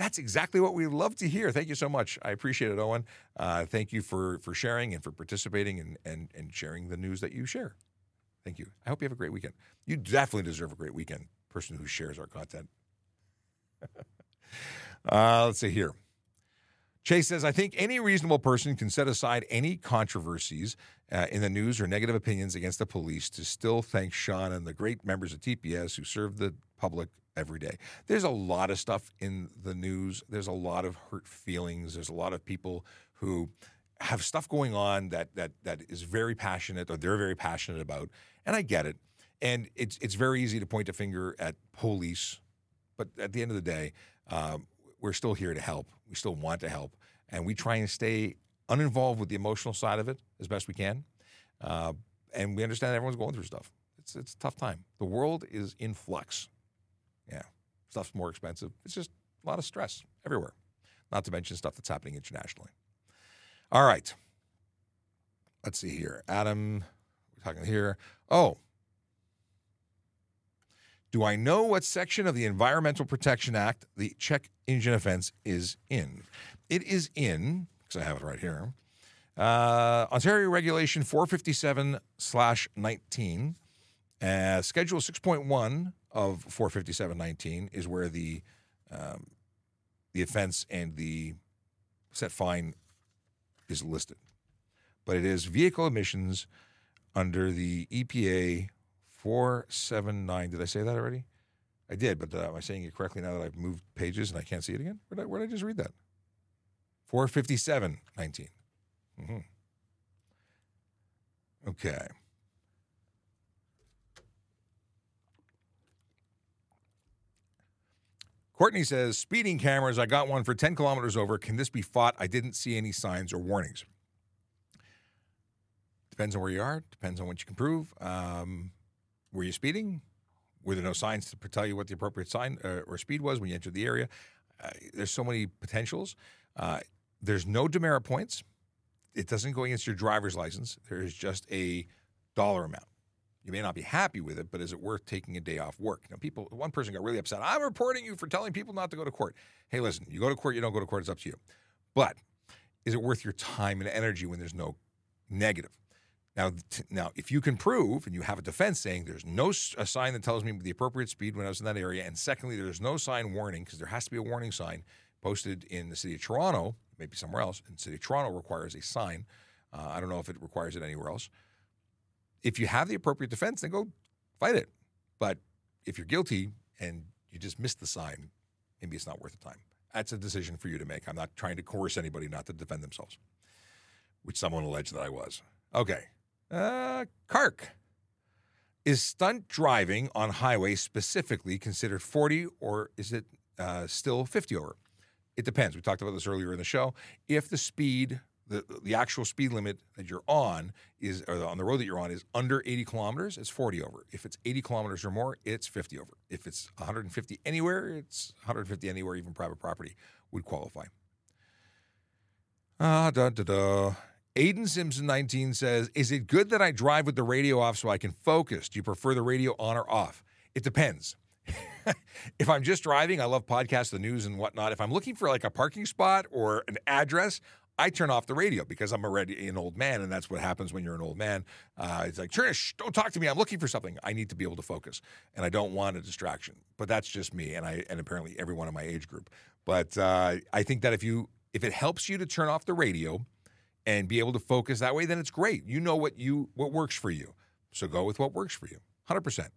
That's exactly what we love to hear. Thank you so much. I appreciate it, Owen. Uh, thank you for for sharing and for participating and, and and sharing the news that you share. Thank you. I hope you have a great weekend. You definitely deserve a great weekend, person who shares our content. (laughs) uh, let's see here. Chase says, I think any reasonable person can set aside any controversies uh, in the news or negative opinions against the police to still thank Sean and the great members of TPS who served the public every day. There's a lot of stuff in the news. There's a lot of hurt feelings. There's a lot of people who have stuff going on that that that is very passionate or they're very passionate about, and I get it. And it's it's very easy to point a finger at police, but at the end of the day, um, we're still here to help. We still want to help, and we try and stay uninvolved with the emotional side of it as best we can. Uh, and we understand everyone's going through stuff. It's it's a tough time. The world is in flux. Yeah, stuff's more expensive. It's just a lot of stress everywhere. Not to mention stuff that's happening internationally. All right. Let's see here. Adam, we're talking here. Oh, do I know what section of the Environmental Protection Act the check engine offense is in? It is in, because I have it right here, uh, Ontario Regulation 457 slash 19. Uh, Schedule 6.1 of 457.19 is where the um, the offense and the set fine is listed. But it is vehicle emissions under the EPA 479. Did I say that already? I did, but uh, am I saying it correctly now that I've moved pages and I can't see it again? Where did I, where did I just read that? 457.19. Mm-hmm. Okay. Courtney says, speeding cameras, I got one for 10 kilometers over. Can this be fought? I didn't see any signs or warnings. Depends on where you are, depends on what you can prove. Um, were you speeding? Were there no signs to tell you what the appropriate sign uh, or speed was when you entered the area? Uh, there's so many potentials. Uh, there's no demerit points. It doesn't go against your driver's license. There is just a dollar amount. You may not be happy with it, but is it worth taking a day off work? Now, people, one person got really upset. I'm reporting you for telling people not to go to court. Hey, listen, you go to court, you don't go to court, it's up to you. But is it worth your time and energy when there's no negative? Now, t- now, if you can prove and you have a defense saying there's no s- a sign that tells me the appropriate speed when I was in that area, and secondly, there's no sign warning because there has to be a warning sign posted in the city of Toronto, maybe somewhere else. And city of Toronto requires a sign. Uh, I don't know if it requires it anywhere else if you have the appropriate defense, then go fight it. But if you're guilty and you just missed the sign, maybe it's not worth the time. That's a decision for you to make. I'm not trying to coerce anybody not to defend themselves, which someone alleged that I was. Okay. Uh, Kark. Is stunt driving on highway specifically considered 40 or is it uh, still 50 over? It depends. We talked about this earlier in the show. If the speed the, the actual speed limit that you're on is or on the road that you're on is under 80 kilometers it's 40 over if it's 80 kilometers or more it's 50 over if it's 150 anywhere it's 150 anywhere even private property would qualify ah da da da Aiden Simpson 19 says, Is it good that I drive with the radio off so I can focus? Do you prefer the radio on or off? It depends. (laughs) if I'm just driving, I love podcasts, the news, and whatnot. If I'm looking for like a parking spot or an address, I turn off the radio because I'm already an old man, and that's what happens when you're an old man. Uh, it's like, Trish, don't talk to me. I'm looking for something. I need to be able to focus, and I don't want a distraction. But that's just me, and I and apparently everyone in my age group. But uh, I think that if you if it helps you to turn off the radio and be able to focus that way, then it's great. You know what you what works for you, so go with what works for you. Hundred percent.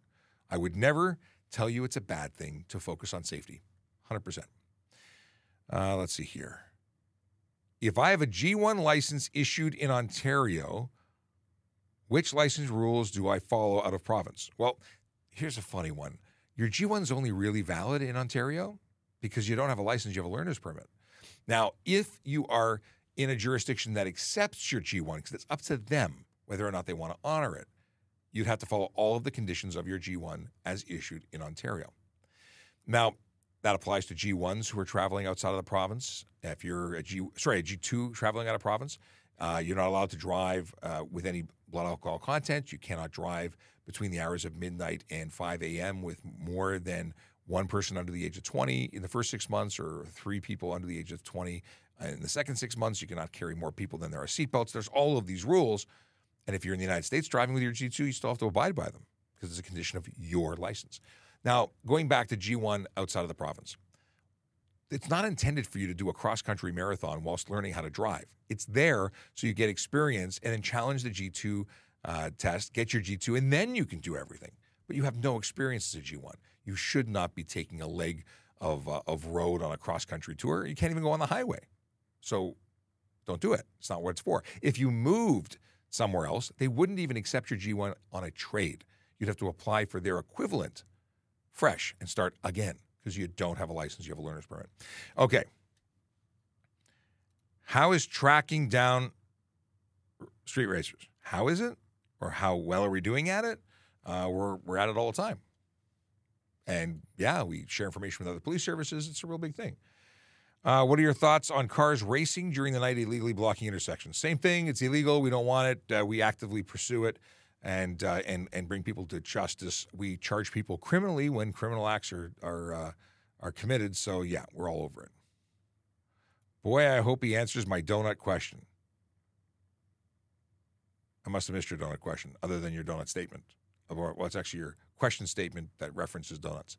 I would never tell you it's a bad thing to focus on safety. Hundred percent. Uh, let's see here if I have a G1 license issued in Ontario, which license rules do I follow out of province? Well, here's a funny one. Your G1 is only really valid in Ontario because you don't have a license, you have a learner's permit. Now, if you are in a jurisdiction that accepts your G1, because it's up to them whether or not they want to honor it, you'd have to follow all of the conditions of your G1 as issued in Ontario. Now, that applies to G1s who are traveling outside of the province. If you're a G, sorry, a G2 traveling out of province, uh, you're not allowed to drive uh, with any blood alcohol content. You cannot drive between the hours of midnight and 5 a.m. with more than one person under the age of 20 in the first six months, or three people under the age of 20 in the second six months. You cannot carry more people than there are seatbelts. There's all of these rules. And if you're in the United States driving with your G2, you still have to abide by them because it's a condition of your license. Now, going back to G1 outside of the province, it's not intended for you to do a cross country marathon whilst learning how to drive. It's there so you get experience and then challenge the G2 uh, test, get your G2, and then you can do everything. But you have no experience as a G1. You should not be taking a leg of, uh, of road on a cross country tour. You can't even go on the highway. So don't do it. It's not what it's for. If you moved somewhere else, they wouldn't even accept your G1 on a trade. You'd have to apply for their equivalent fresh and start again because you don't have a license, you have a learner's permit. Okay. How is tracking down street racers? How is it? Or how well are we doing at it? Uh, we're, we're at it all the time. And yeah, we share information with other police services. It's a real big thing. Uh, what are your thoughts on cars racing during the night illegally blocking intersections? Same thing. It's illegal. We don't want it. Uh, we actively pursue it and uh, and and bring people to justice. We charge people criminally when criminal acts are are uh, are committed. So yeah, we're all over it. Boy, I hope he answers my donut question. I must have missed your donut question, other than your donut statement. Well, it's actually your question statement that references donuts.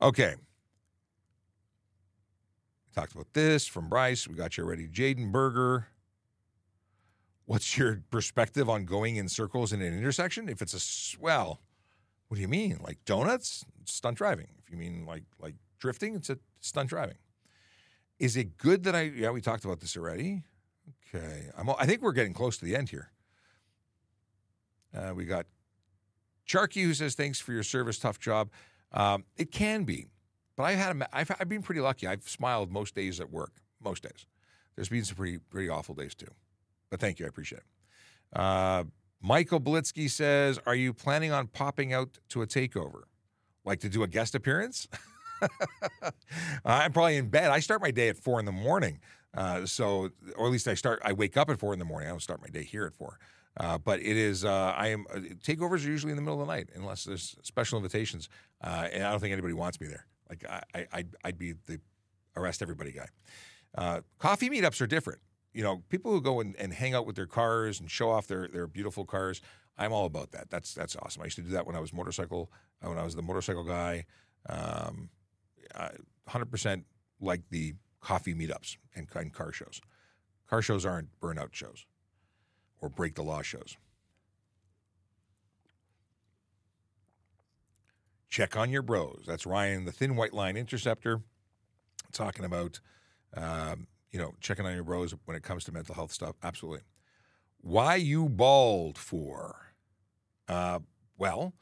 Okay. Talked about this from Bryce. We got you already. Jaden Berger. What's your perspective on going in circles in an intersection? If it's a swell, what do you mean? Like donuts? Stunt driving. If you mean like like drifting, it's a stunt driving. Is it good that I? Yeah, we talked about this already. Okay, I'm. I think we're getting close to the end here. Uh, we got Charky who says thanks for your service, tough job. Um, it can be. But I've had a, I've, I've been pretty lucky. I've smiled most days at work, most days. There's been some pretty pretty awful days too. But thank you, I appreciate it. Uh, Michael Blitzky says, "Are you planning on popping out to a takeover, like to do a guest appearance?" (laughs) I'm probably in bed. I start my day at four in the morning, uh, so or at least I start. I wake up at four in the morning. I don't start my day here at four. Uh, but it is, uh, I am, uh, takeovers are usually in the middle of the night unless there's special invitations. Uh, and I don't think anybody wants me there. Like I, I, I'd be the arrest everybody guy. Uh, coffee meetups are different. You know, people who go and, and hang out with their cars and show off their, their beautiful cars. I'm all about that. That's that's awesome. I used to do that when I was motorcycle uh, when I was the motorcycle guy. Um, 100% like the coffee meetups and, and car shows. Car shows aren't burnout shows or break the law shows. check on your bros. That's Ryan, the thin white line interceptor, talking about, um, you know, checking on your bros when it comes to mental health stuff. Absolutely. Why you bald for? Uh, well,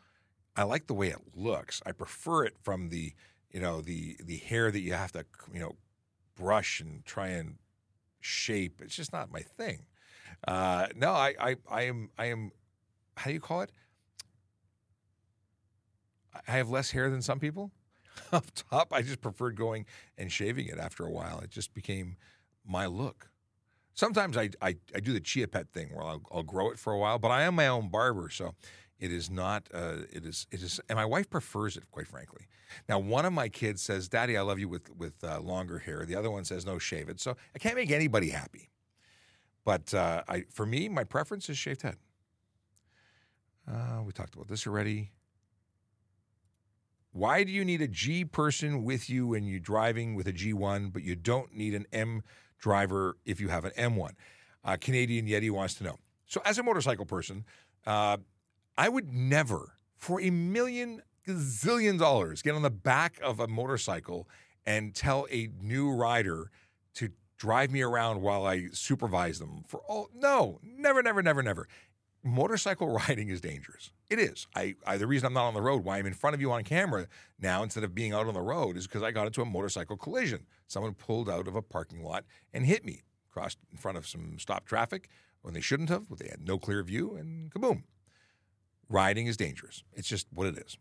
I like the way it looks. I prefer it from the, you know, the the hair that you have to, you know, brush and try and shape. It's just not my thing. Uh, no, I, I, I am, I am. How do you call it? I have less hair than some people. (laughs) Up top, I just preferred going and shaving it after a while. It just became my look. Sometimes I, I, I do the chia pet thing where I'll, I'll, grow it for a while, but I am my own barber, so it is not. Uh, it is it is, and my wife prefers it, quite frankly. Now, one of my kids says, "Daddy, I love you with with uh, longer hair." The other one says, "No, shave it." So I can't make anybody happy. But uh, I, for me, my preference is shaved head. Uh, we talked about this already. Why do you need a G person with you when you're driving with a G1, but you don't need an M driver if you have an M1? Uh, Canadian Yeti wants to know. So, as a motorcycle person, uh, I would never, for a million gazillion dollars, get on the back of a motorcycle and tell a new rider to drive me around while I supervise them. For all no, never, never, never, never motorcycle (laughs) riding is dangerous. It is. I, I, the reason I'm not on the road, why I'm in front of you on camera now instead of being out on the road, is because I got into a motorcycle collision. Someone pulled out of a parking lot and hit me, crossed in front of some stopped traffic when they shouldn't have. But they had no clear view, and kaboom. Riding is dangerous. It's just what it is.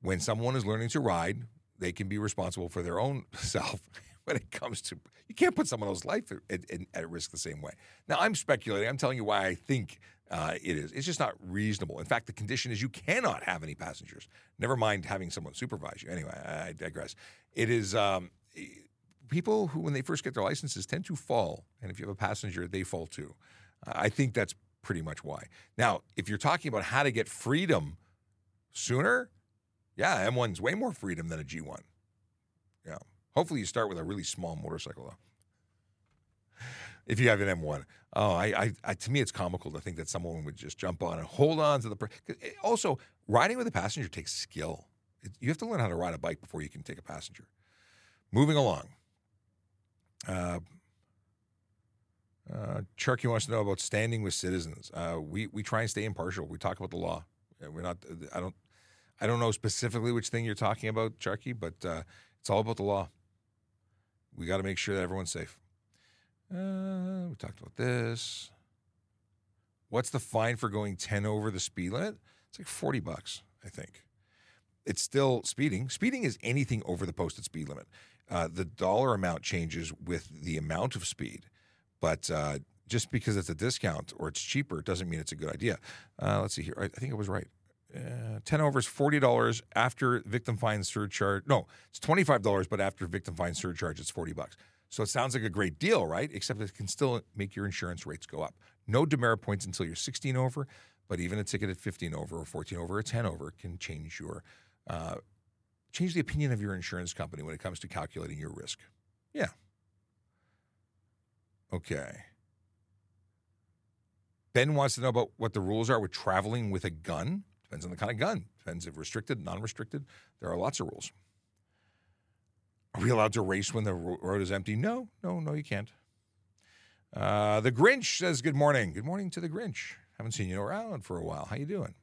When someone is learning to ride, they can be responsible for their own (laughs) self when it comes to you can't put someone else's life at, at, at, risk the same way. Now I'm speculating. I'm telling you why I think uh, it is. It's just not reasonable. In fact, the condition is you cannot have any passengers. Never mind having someone supervise you. Anyway, I digress. It is um, people who, when they first get their licenses, tend to fall, and if you have a passenger, they fall too. I think that's pretty much why. Now, if you're talking about how to get freedom sooner, yeah, M1's way more freedom than a G1. Yeah. Hopefully, you start with a really small motorcycle, though if you have an M1. Oh, I, I, I, to me, it's comical to think that someone would just jump on and hold on to the. Per- also, riding with a passenger takes skill. It, you have to learn how to ride a bike before you can take a passenger. Moving along. Uh, uh, wants to know about standing with citizens. Uh, we we try and stay impartial. We talk about the law. We're not. I don't. I don't know specifically which thing you're talking about, Sharky, but uh, it's all about the law. We got to make sure that everyone's safe. Uh, we talked about this. What's the fine for going 10 over the speed limit? It's like 40 bucks, I think. It's still speeding. Speeding is anything over the posted speed limit. Uh, the dollar amount changes with the amount of speed, but uh, just because it's a discount or it's cheaper doesn't mean it's a good idea. Uh, let's see here. I, I think I was right. Uh, 10 over is $40 after victim fine surcharge. No, it's $25, but after victim fine surcharge, it's 40 bucks. So it sounds like a great deal, right? Except it can still make your insurance rates go up. No demerit points until you're 16 over, but even a ticket at 15 over or 14 over or 10 over can change your uh, change the opinion of your insurance company when it comes to calculating your risk. Yeah. Okay. Ben wants to know about what the rules are with traveling with a gun. Depends on the kind of gun. Depends if restricted, non-restricted. There are lots of rules. Are we allowed to race when the road is empty? No, no, no, you can't. Uh, the Grinch says good morning. Good morning to the Grinch. Haven't seen you around for a while. How you doing?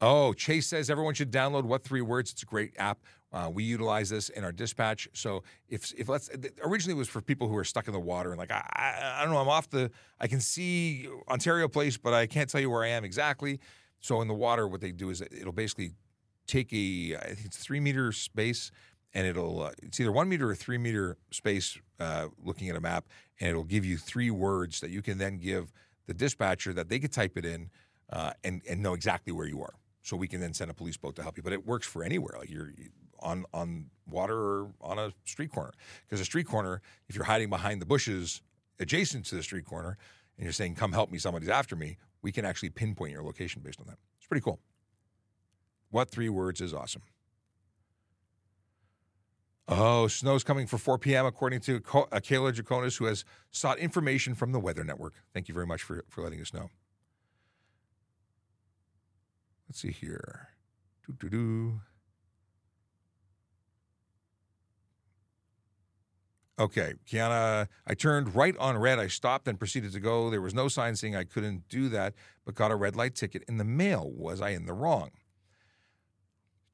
Oh, Chase says everyone should download What Three Words. It's a great app. Uh, we utilize this in our dispatch. So if if let's originally it was for people who are stuck in the water and like I, I, I don't know I'm off the I can see Ontario Place but I can't tell you where I am exactly. So in the water, what they do is it'll basically take a I think it's three meter space and it'll uh, it's either one meter or three meter space uh, looking at a map and it'll give you three words that you can then give the dispatcher that they could type it in uh, and and know exactly where you are so we can then send a police boat to help you. But it works for anywhere, like you're on on water or on a street corner. Because a street corner, if you're hiding behind the bushes adjacent to the street corner, and you're saying, "Come help me, somebody's after me," we can actually pinpoint your location based on that. It's pretty cool. What three words is awesome? Oh, snow's coming for 4 p.m. according to uh, Kayla Jaconis, who has sought information from the Weather Network. Thank you very much for, for letting us know. Let's see here. Doo, doo, doo. Okay, Kiana, I turned right on red. I stopped and proceeded to go. There was no sign saying I couldn't do that, but got a red light ticket in the mail. Was I in the wrong?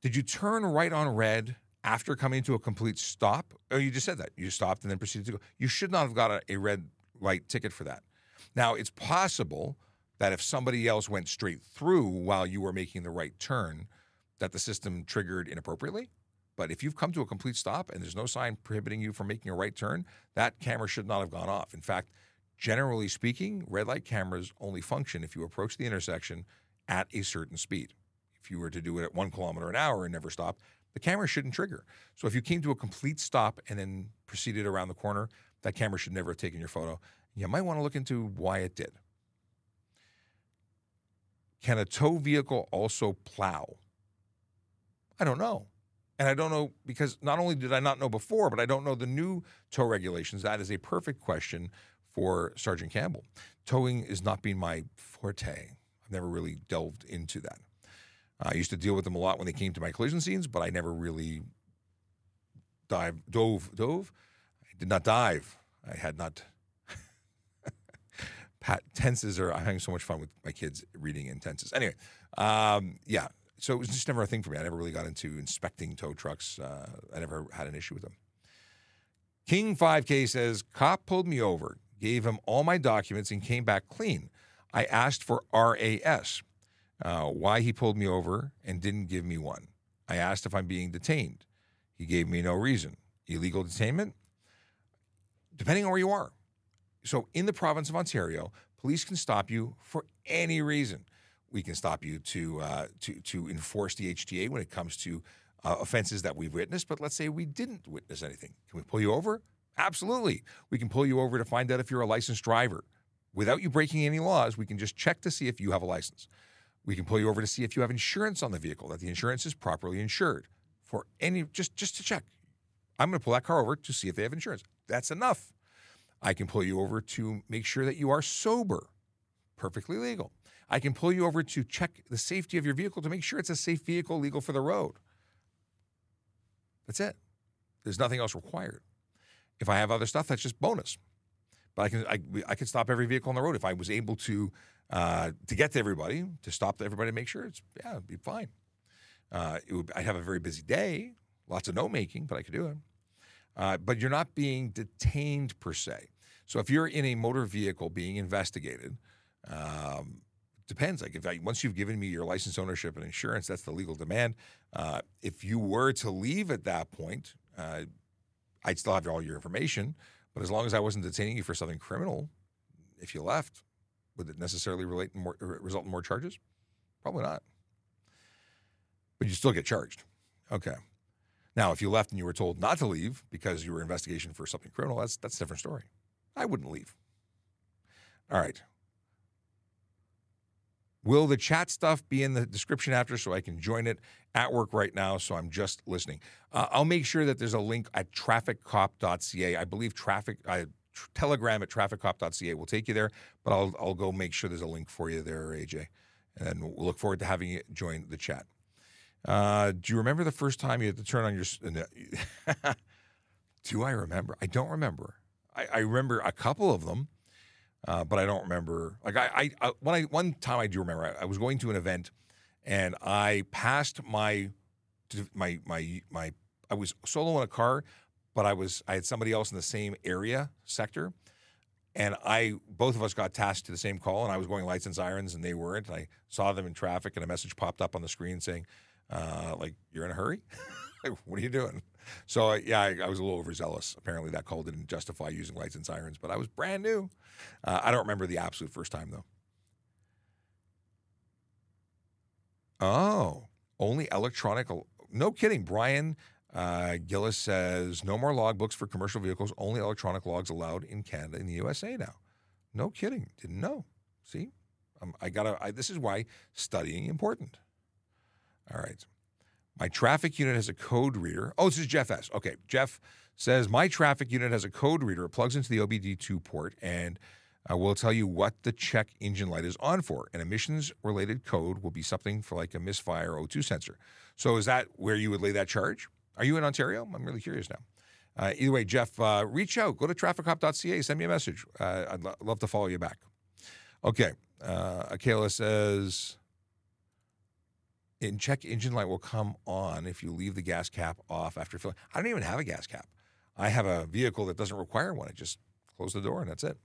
Did you turn right on red after coming to a complete stop? Oh, you just said that. You stopped and then proceeded to go. You should not have got a, a red light ticket for that. Now, it's possible that if somebody else went straight through while you were making the right turn, that the system triggered inappropriately. But if you've come to a complete stop and there's no sign prohibiting you from making a right turn, that camera should not have gone off. In fact, generally speaking, red light cameras only function if you approach the intersection at a certain speed. If you were to do it at one kilometer an hour and never stop, the camera shouldn't trigger. So if you came to a complete stop and then proceeded around the corner, that camera should never have taken your photo. You might want to look into why it did. Can a tow vehicle also plow? I don't know. And I don't know because not only did I not know before, but I don't know the new tow regulations. That is a perfect question for Sergeant Campbell. Towing is not being my forte. I've never really delved into that. I used to deal with them a lot when they came to my collision scenes, but I never really dive dove dove. I did not dive. I had not (laughs) pat, tenses are I'm having so much fun with my kids reading in tenses. Anyway, um, yeah. So it was just never a thing for me. I never really got into inspecting tow trucks. Uh, I never had an issue with them. King 5K says, cop pulled me over, gave him all my documents, and came back clean. I asked for RAS, uh, why he pulled me over and didn't give me one. I asked if I'm being detained. He gave me no reason. Illegal detainment? Depending on where you are. So, in the province of Ontario, police can stop you for any reason. We can stop you to uh, to to enforce the HTA when it comes to uh, offenses that we've witnessed. But let's say we didn't witness anything. Can we pull you over? Absolutely. We can pull you over to find out if you're a licensed driver. Without you breaking any laws, we can just check to see if you have a license. We can pull you over to see if you have insurance on the vehicle, that the insurance is properly insured. For any just just to check. I'm going to pull that car over to see if they have insurance. That's enough. I can pull you over to make sure that you are sober, perfectly legal. I can pull you over to check the safety of your vehicle to make sure it's a safe vehicle legal for the road. That's it. There's nothing else required. If I have other stuff, that's just bonus. But I can I, I could stop every vehicle on the road if I was able to uh, to get to everybody to stop everybody to make sure it's yeah it'd be fine. Uh, it would, I'd have a very busy day, lots of note making, but I could do it. Uh, but you're not being detained per se. So if you're in a motor vehicle being investigated, um, depends. Like if I, once you've given me your license, ownership, and insurance, that's the legal demand. Uh, if you were to leave at that point, uh, I'd still have all your information. But as long as I wasn't detaining you for something criminal, if you left, would it necessarily relate more, result in more charges? Probably not. But you still get charged. Okay. Now, if you left and you were told not to leave because you were investigation for something criminal, that's that's a different story. I wouldn't leave. All right. Will the chat stuff be in the description after so I can join it at work right now? So I'm just listening. Uh, I'll make sure that there's a link at trafficcop.ca. I believe traffic. Uh, telegram at trafficcop.ca will take you there, but I'll I'll go make sure there's a link for you there, AJ, and we'll look forward to having you join the chat. Uh, do you remember the first time you had to turn on your? (laughs) do I remember? I don't remember. I, I remember a couple of them, uh, but I don't remember. Like I, I, I, when I one time I do remember. I, I was going to an event, and I passed my, my, my, my. I was solo in a car, but I was I had somebody else in the same area sector, and I both of us got tasked to the same call, and I was going lights and sirens, and they weren't. And I saw them in traffic, and a message popped up on the screen saying, uh, "Like you're in a hurry." (laughs) what are you doing? So yeah, I, I, was a little overzealous. Apparently, that call didn't justify using lights and sirens, but I was brand new. Uh, I don't remember the absolute first time though. Oh, only electronic. No kidding, Brian. Uh, Gillis says no more logbooks for commercial vehicles. Only electronic logs allowed in Canada and the USA now. No kidding. Didn't know. See, um, I gotta. This is why studying important. All right. My traffic unit has a code reader. Oh, this is Jeff S. Okay. Jeff says my traffic unit has a code reader. It plugs into the OBD2 port and uh, will tell you what the check engine light is on for. An emissions related code will be something for like a misfire O2 sensor. So is that where you would lay that charge? Are you in Ontario? I'm really curious now. Uh, either way, Jeff, uh, reach out. Go to trafficcop.ca. Send me a message. Uh, I'd lo- love to follow you back. Okay. Uh, Akela says, in check engine light will come on if you leave the gas cap off after filling. I don't even have a gas cap. I have a vehicle that doesn't require one. I just close the door and that's it.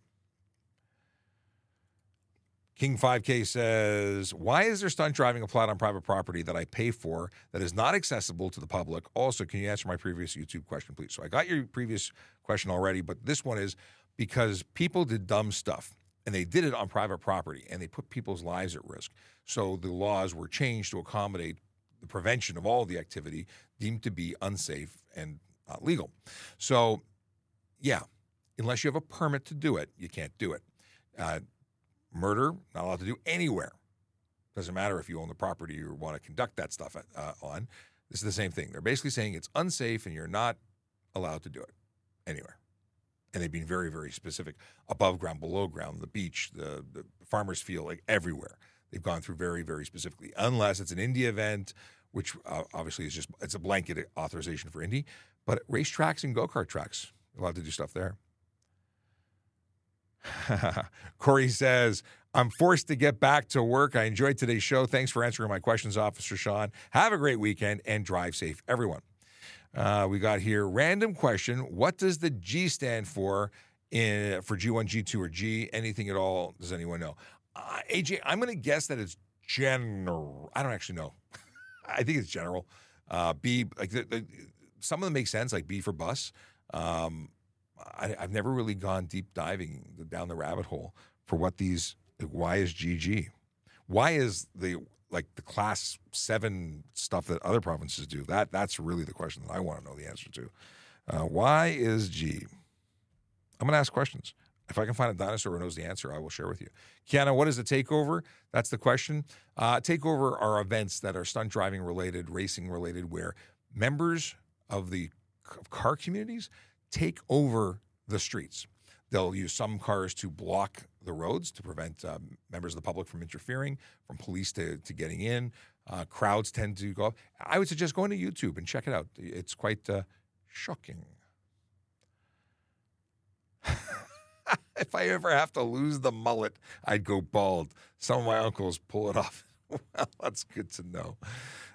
King 5K says, Why is there stunt driving applied on private property that I pay for that is not accessible to the public? Also, can you answer my previous YouTube question, please? So I got your previous question already, but this one is because people did dumb stuff and they did it on private property and they put people's lives at risk. So the laws were changed to accommodate the prevention of all the activity deemed to be unsafe and not legal. So, yeah, unless you have a permit to do it, you can't do it. Uh, murder, not allowed to do anywhere. Doesn't matter if you own the property or want to conduct that stuff uh, on. This is the same thing. They're basically saying it's unsafe and you're not allowed to do it anywhere and they've been very, very specific above ground, below ground, the beach, the, the farmer's field, like everywhere. They've gone through very, very specifically, unless it's an Indy event, which uh, obviously is just it's a blanket authorization for Indy, but racetracks and go kart tracks allowed to do stuff there. (laughs) Corey says, I'm forced to get back to work. I enjoyed today's show. Thanks for answering my questions, Officer Sean. Have a great weekend and drive safe, everyone. Uh, we got here random question. What does the G stand for in for G1, G2, or G? Anything at all? Does anyone know? Uh, AJ, I'm going to guess that it's general. I don't actually know. (laughs) I think it's general. Uh, B, like the, the, some of them make sense, like B for bus. Um, I, have never really gone deep diving down the rabbit hole for what these. Like, why is GG? Why is the like the class seven stuff that other provinces do? That that's really the question that I want to know the answer to. Uh, why is G? I'm going to ask questions. If I can find a dinosaur who knows the answer, I will share with you. Kiana, what is a takeover? That's the question. Uh, takeover are events that are stunt driving related, racing related, where members of the car communities take over the streets. They'll use some cars to block the roads to prevent uh, members of the public from interfering, from police to, to getting in. Uh, crowds tend to go up. I would suggest going to YouTube and check it out. It's quite uh, shocking. (laughs) if I ever have to lose the mullet, I'd go bald. Some of my uncles pull it off. (laughs) well, that's good to know.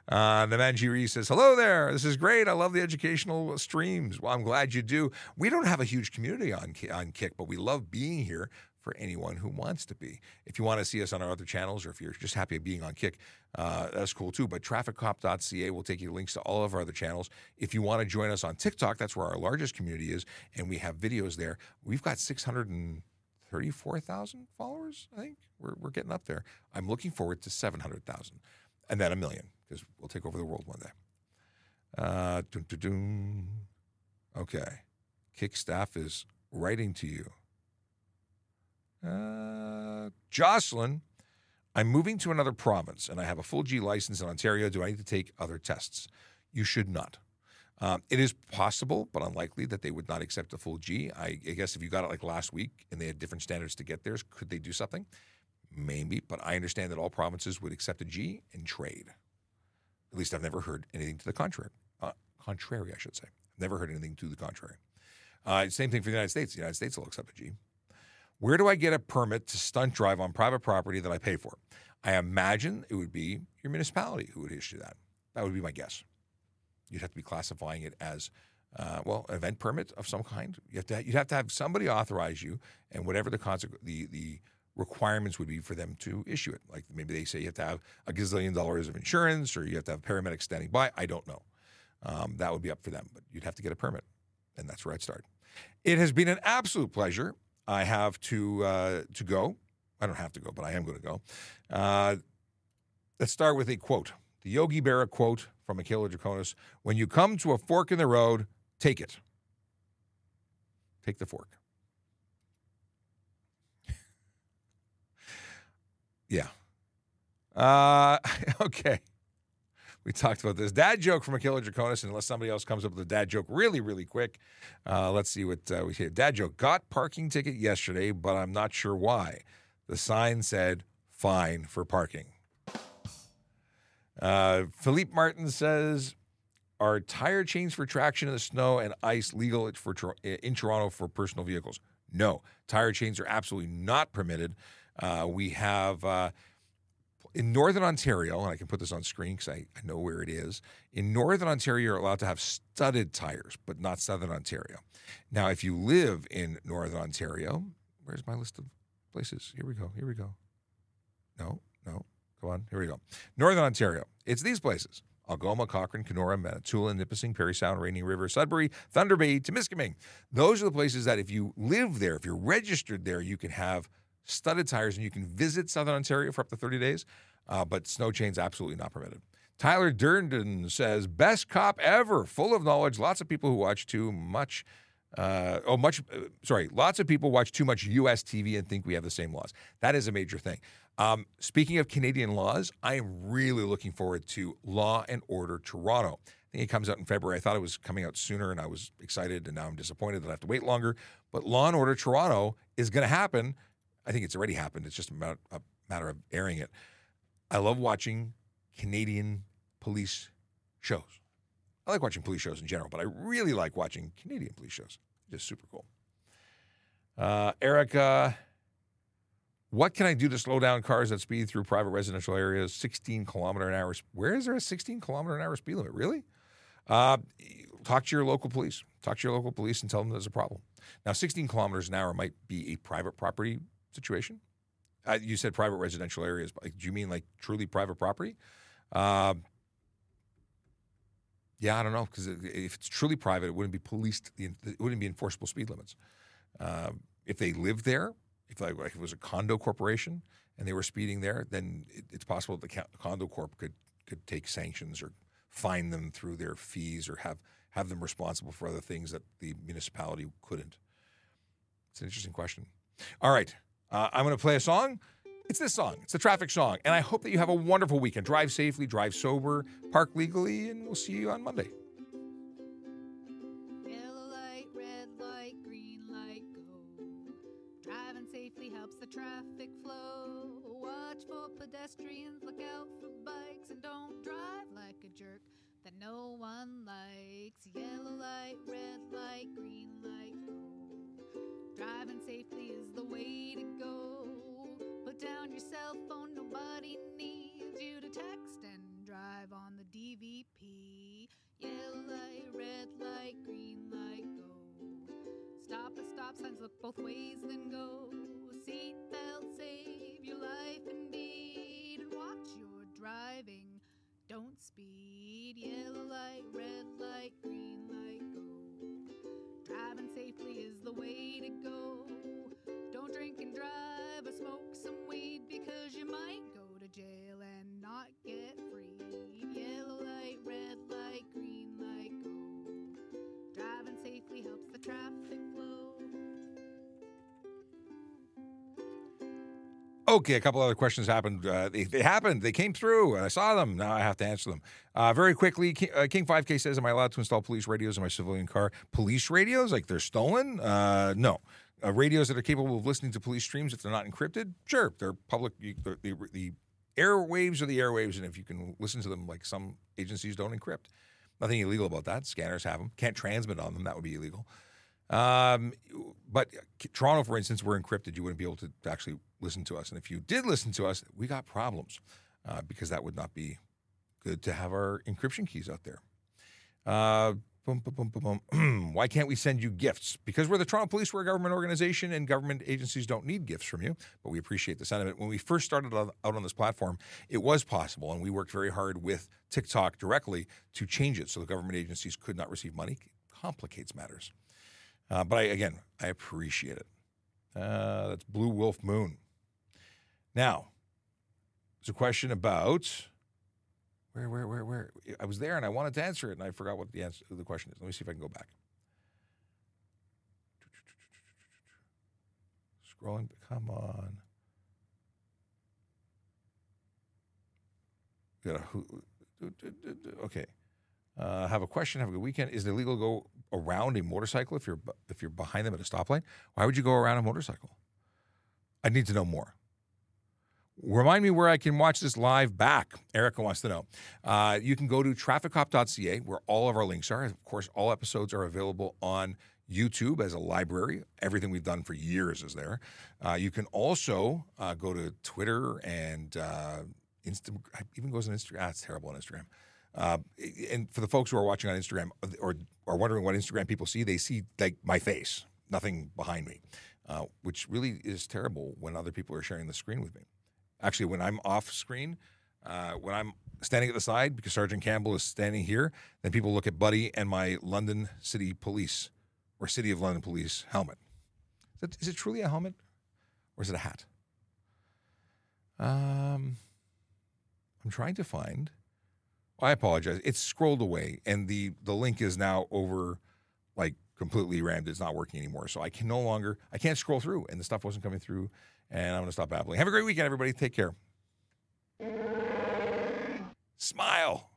Uh, Namanji says, Hello there. This is great. I love the educational streams. Well, I'm glad you do. We don't have a huge community on, on Kick, but we love being here for anyone who wants to be. If you want to see us on our other channels or if you're just happy being on Kick, uh, that's cool too. But trafficcop.ca will take you links to all of our other channels. If you want to join us on TikTok, that's where our largest community is, and we have videos there. We've got 634,000 followers, I think. We're, we're getting up there. I'm looking forward to 700,000 and then a million because we'll take over the world one day. Uh, okay. Kick staff is writing to you. Uh, Jocelyn, I'm moving to another province and I have a full G license in Ontario. Do I need to take other tests? You should not. Um, it is possible, but unlikely that they would not accept a full G. I, I, guess if you got it like last week and they had different standards to get theirs, could they do something? Maybe, but I understand that all provinces would accept a G and trade. At least I've never heard anything to the contrary. Uh, contrary, I should say. I've Never heard anything to the contrary. Uh, same thing for the United States. The United States will accept a G. Where do I get a permit to stunt drive on private property that I pay for? I imagine it would be your municipality who would issue that. That would be my guess. You'd have to be classifying it as, uh, well, an event permit of some kind. You have to, you'd have to have somebody authorize you, and whatever the consequence, the the requirements would be for them to issue it. Like maybe they say you have to have a gazillion dollars of insurance, or you have to have paramedics standing by. I don't know. Um, that would be up for them, but you'd have to get a permit, and that's where I'd start. It has been an absolute pleasure. I have to uh, to go. I don't have to go, but I am going to go. Uh, let's start with a quote. The Yogi Berra quote from Michaela Draconis When you come to a fork in the road, take it. Take the fork. Yeah. Uh, (laughs) okay. We talked about this dad joke from Akila Draconis, unless somebody else comes up with a dad joke really, really quick. Uh, let's see what uh, we hear. Dad joke got parking ticket yesterday, but I'm not sure why. The sign said fine for parking. Uh, Philippe Martin says, "Are tire chains for traction in the snow and ice legal for in Toronto for personal vehicles?" No, tire chains are absolutely not permitted. Uh, we have uh, in Northern Ontario, and I can put this on screen because I, I know where it is. In Northern Ontario, you're allowed to have studded tires, but not Southern Ontario. Now, if you live in Northern Ontario, where's my list of places? Here we go. Here we go. No, no. Come on. Here we go. Northern Ontario. It's these places. Algoma, Cochrane, Kenora, Manitoulin, Nipissing, Parry Sound, Rainy River, Sudbury, Thunder Bay, Temiskaming. Those are the places that if you live there, if you're registered there, you can have studded tires, and you can visit Southern Ontario for up to 30 days, uh, but snow chains absolutely not permitted. Tyler Durden says, best cop ever, full of knowledge. Lots of people who watch too much. Uh, oh, much. Uh, sorry, lots of people watch too much U.S. TV and think we have the same laws. That is a major thing. Um, speaking of Canadian laws, I am really looking forward to Law and Order Toronto. I think it comes out in February. I thought it was coming out sooner, and I was excited, and now I'm disappointed that I have to wait longer. But Law and Order Toronto is going to happen I think it's already happened. It's just about a matter of airing it. I love watching Canadian police shows. I like watching police shows in general, but I really like watching Canadian police shows. Just super cool. Uh, Erica, what can I do to slow down cars that speed through private residential areas? 16 kilometer an hour. Where is there a 16 kilometer an hour speed limit? Really? Uh, talk to your local police. Talk to your local police and tell them there's a problem. Now, 16 kilometers an hour might be a private property situation? Uh, you said private residential areas. Do you mean like truly private property? Uh, yeah, I don't know because if it's truly private, it wouldn't be policed. It wouldn't be enforceable speed limits. Uh, if they live there, if like, like, it was a condo corporation and they were speeding there, then it, it's possible that the condo corp could could take sanctions or fine them through their fees or have have them responsible for other things that the municipality couldn't. It's an interesting question. All right. Uh, I'm going to play a song. It's this song. It's the traffic song. And I hope that you have a wonderful weekend. Drive safely, drive sober, park legally, and we'll see you on Monday. Yellow light, red light, green light, go. Driving safely helps the traffic flow. Watch for pedestrians, look out for bikes, and don't drive like a jerk that no one likes. Yellow light, red light, green light, go. Driving safely is the way to go. Put down your cell phone, nobody needs you to text and drive on the DVP. Yellow light, red light, green light, go. Stop at stop signs, look both ways, then go. Seatbelt, save your life indeed. And watch your driving, don't speed. Go. Don't drink and drive or smoke some weed because you might go to jail Okay, a couple other questions happened. Uh, they, they happened. They came through, and I saw them. Now I have to answer them. Uh, very quickly, King, uh, King 5K says, Am I allowed to install police radios in my civilian car? Police radios? Like they're stolen? Uh, no. Uh, radios that are capable of listening to police streams if they're not encrypted? Sure. They're public. You, the, the, the airwaves are the airwaves, and if you can listen to them like some agencies don't encrypt, nothing illegal about that. Scanners have them. Can't transmit on them. That would be illegal. Um, but Toronto, for instance, we're encrypted. You wouldn't be able to actually listen to us. And if you did listen to us, we got problems uh, because that would not be good to have our encryption keys out there. Uh, boom, boom, boom. (clears throat) Why can't we send you gifts? Because we're the Toronto Police, we're a government organization, and government agencies don't need gifts from you. But we appreciate the sentiment. When we first started out on this platform, it was possible, and we worked very hard with TikTok directly to change it so the government agencies could not receive money. It Complicates matters. Uh, but I, again, I appreciate it. Uh, that's Blue Wolf Moon. Now, there's a question about where, where, where, where. I was there and I wanted to answer it, and I forgot what the answer the question is. Let me see if I can go back. Scrolling, come on. Okay. Uh, have a question. Have a good weekend. Is it illegal to go around a motorcycle if you're if you're behind them at a stoplight? Why would you go around a motorcycle? I need to know more. Remind me where I can watch this live back. Erica wants to know. Uh, you can go to trafficcop.ca where all of our links are. Of course, all episodes are available on YouTube as a library. Everything we've done for years is there. Uh, you can also uh, go to Twitter and uh, Insta. Even goes on Instagram. Ah, it's terrible on Instagram. Uh, and for the folks who are watching on Instagram or are wondering what Instagram people see, they see like my face, nothing behind me, uh, which really is terrible when other people are sharing the screen with me. Actually, when I'm off screen, uh, when I'm standing at the side because Sergeant Campbell is standing here, then people look at Buddy and my London City Police or City of London Police helmet. Is it, is it truly a helmet or is it a hat? Um, I'm trying to find. I apologize. It's scrolled away, and the the link is now over, like completely rammed. It's not working anymore. So I can no longer. I can't scroll through, and the stuff wasn't coming through. And I'm to stop babbling. Have a great weekend, everybody. Take care. Smile.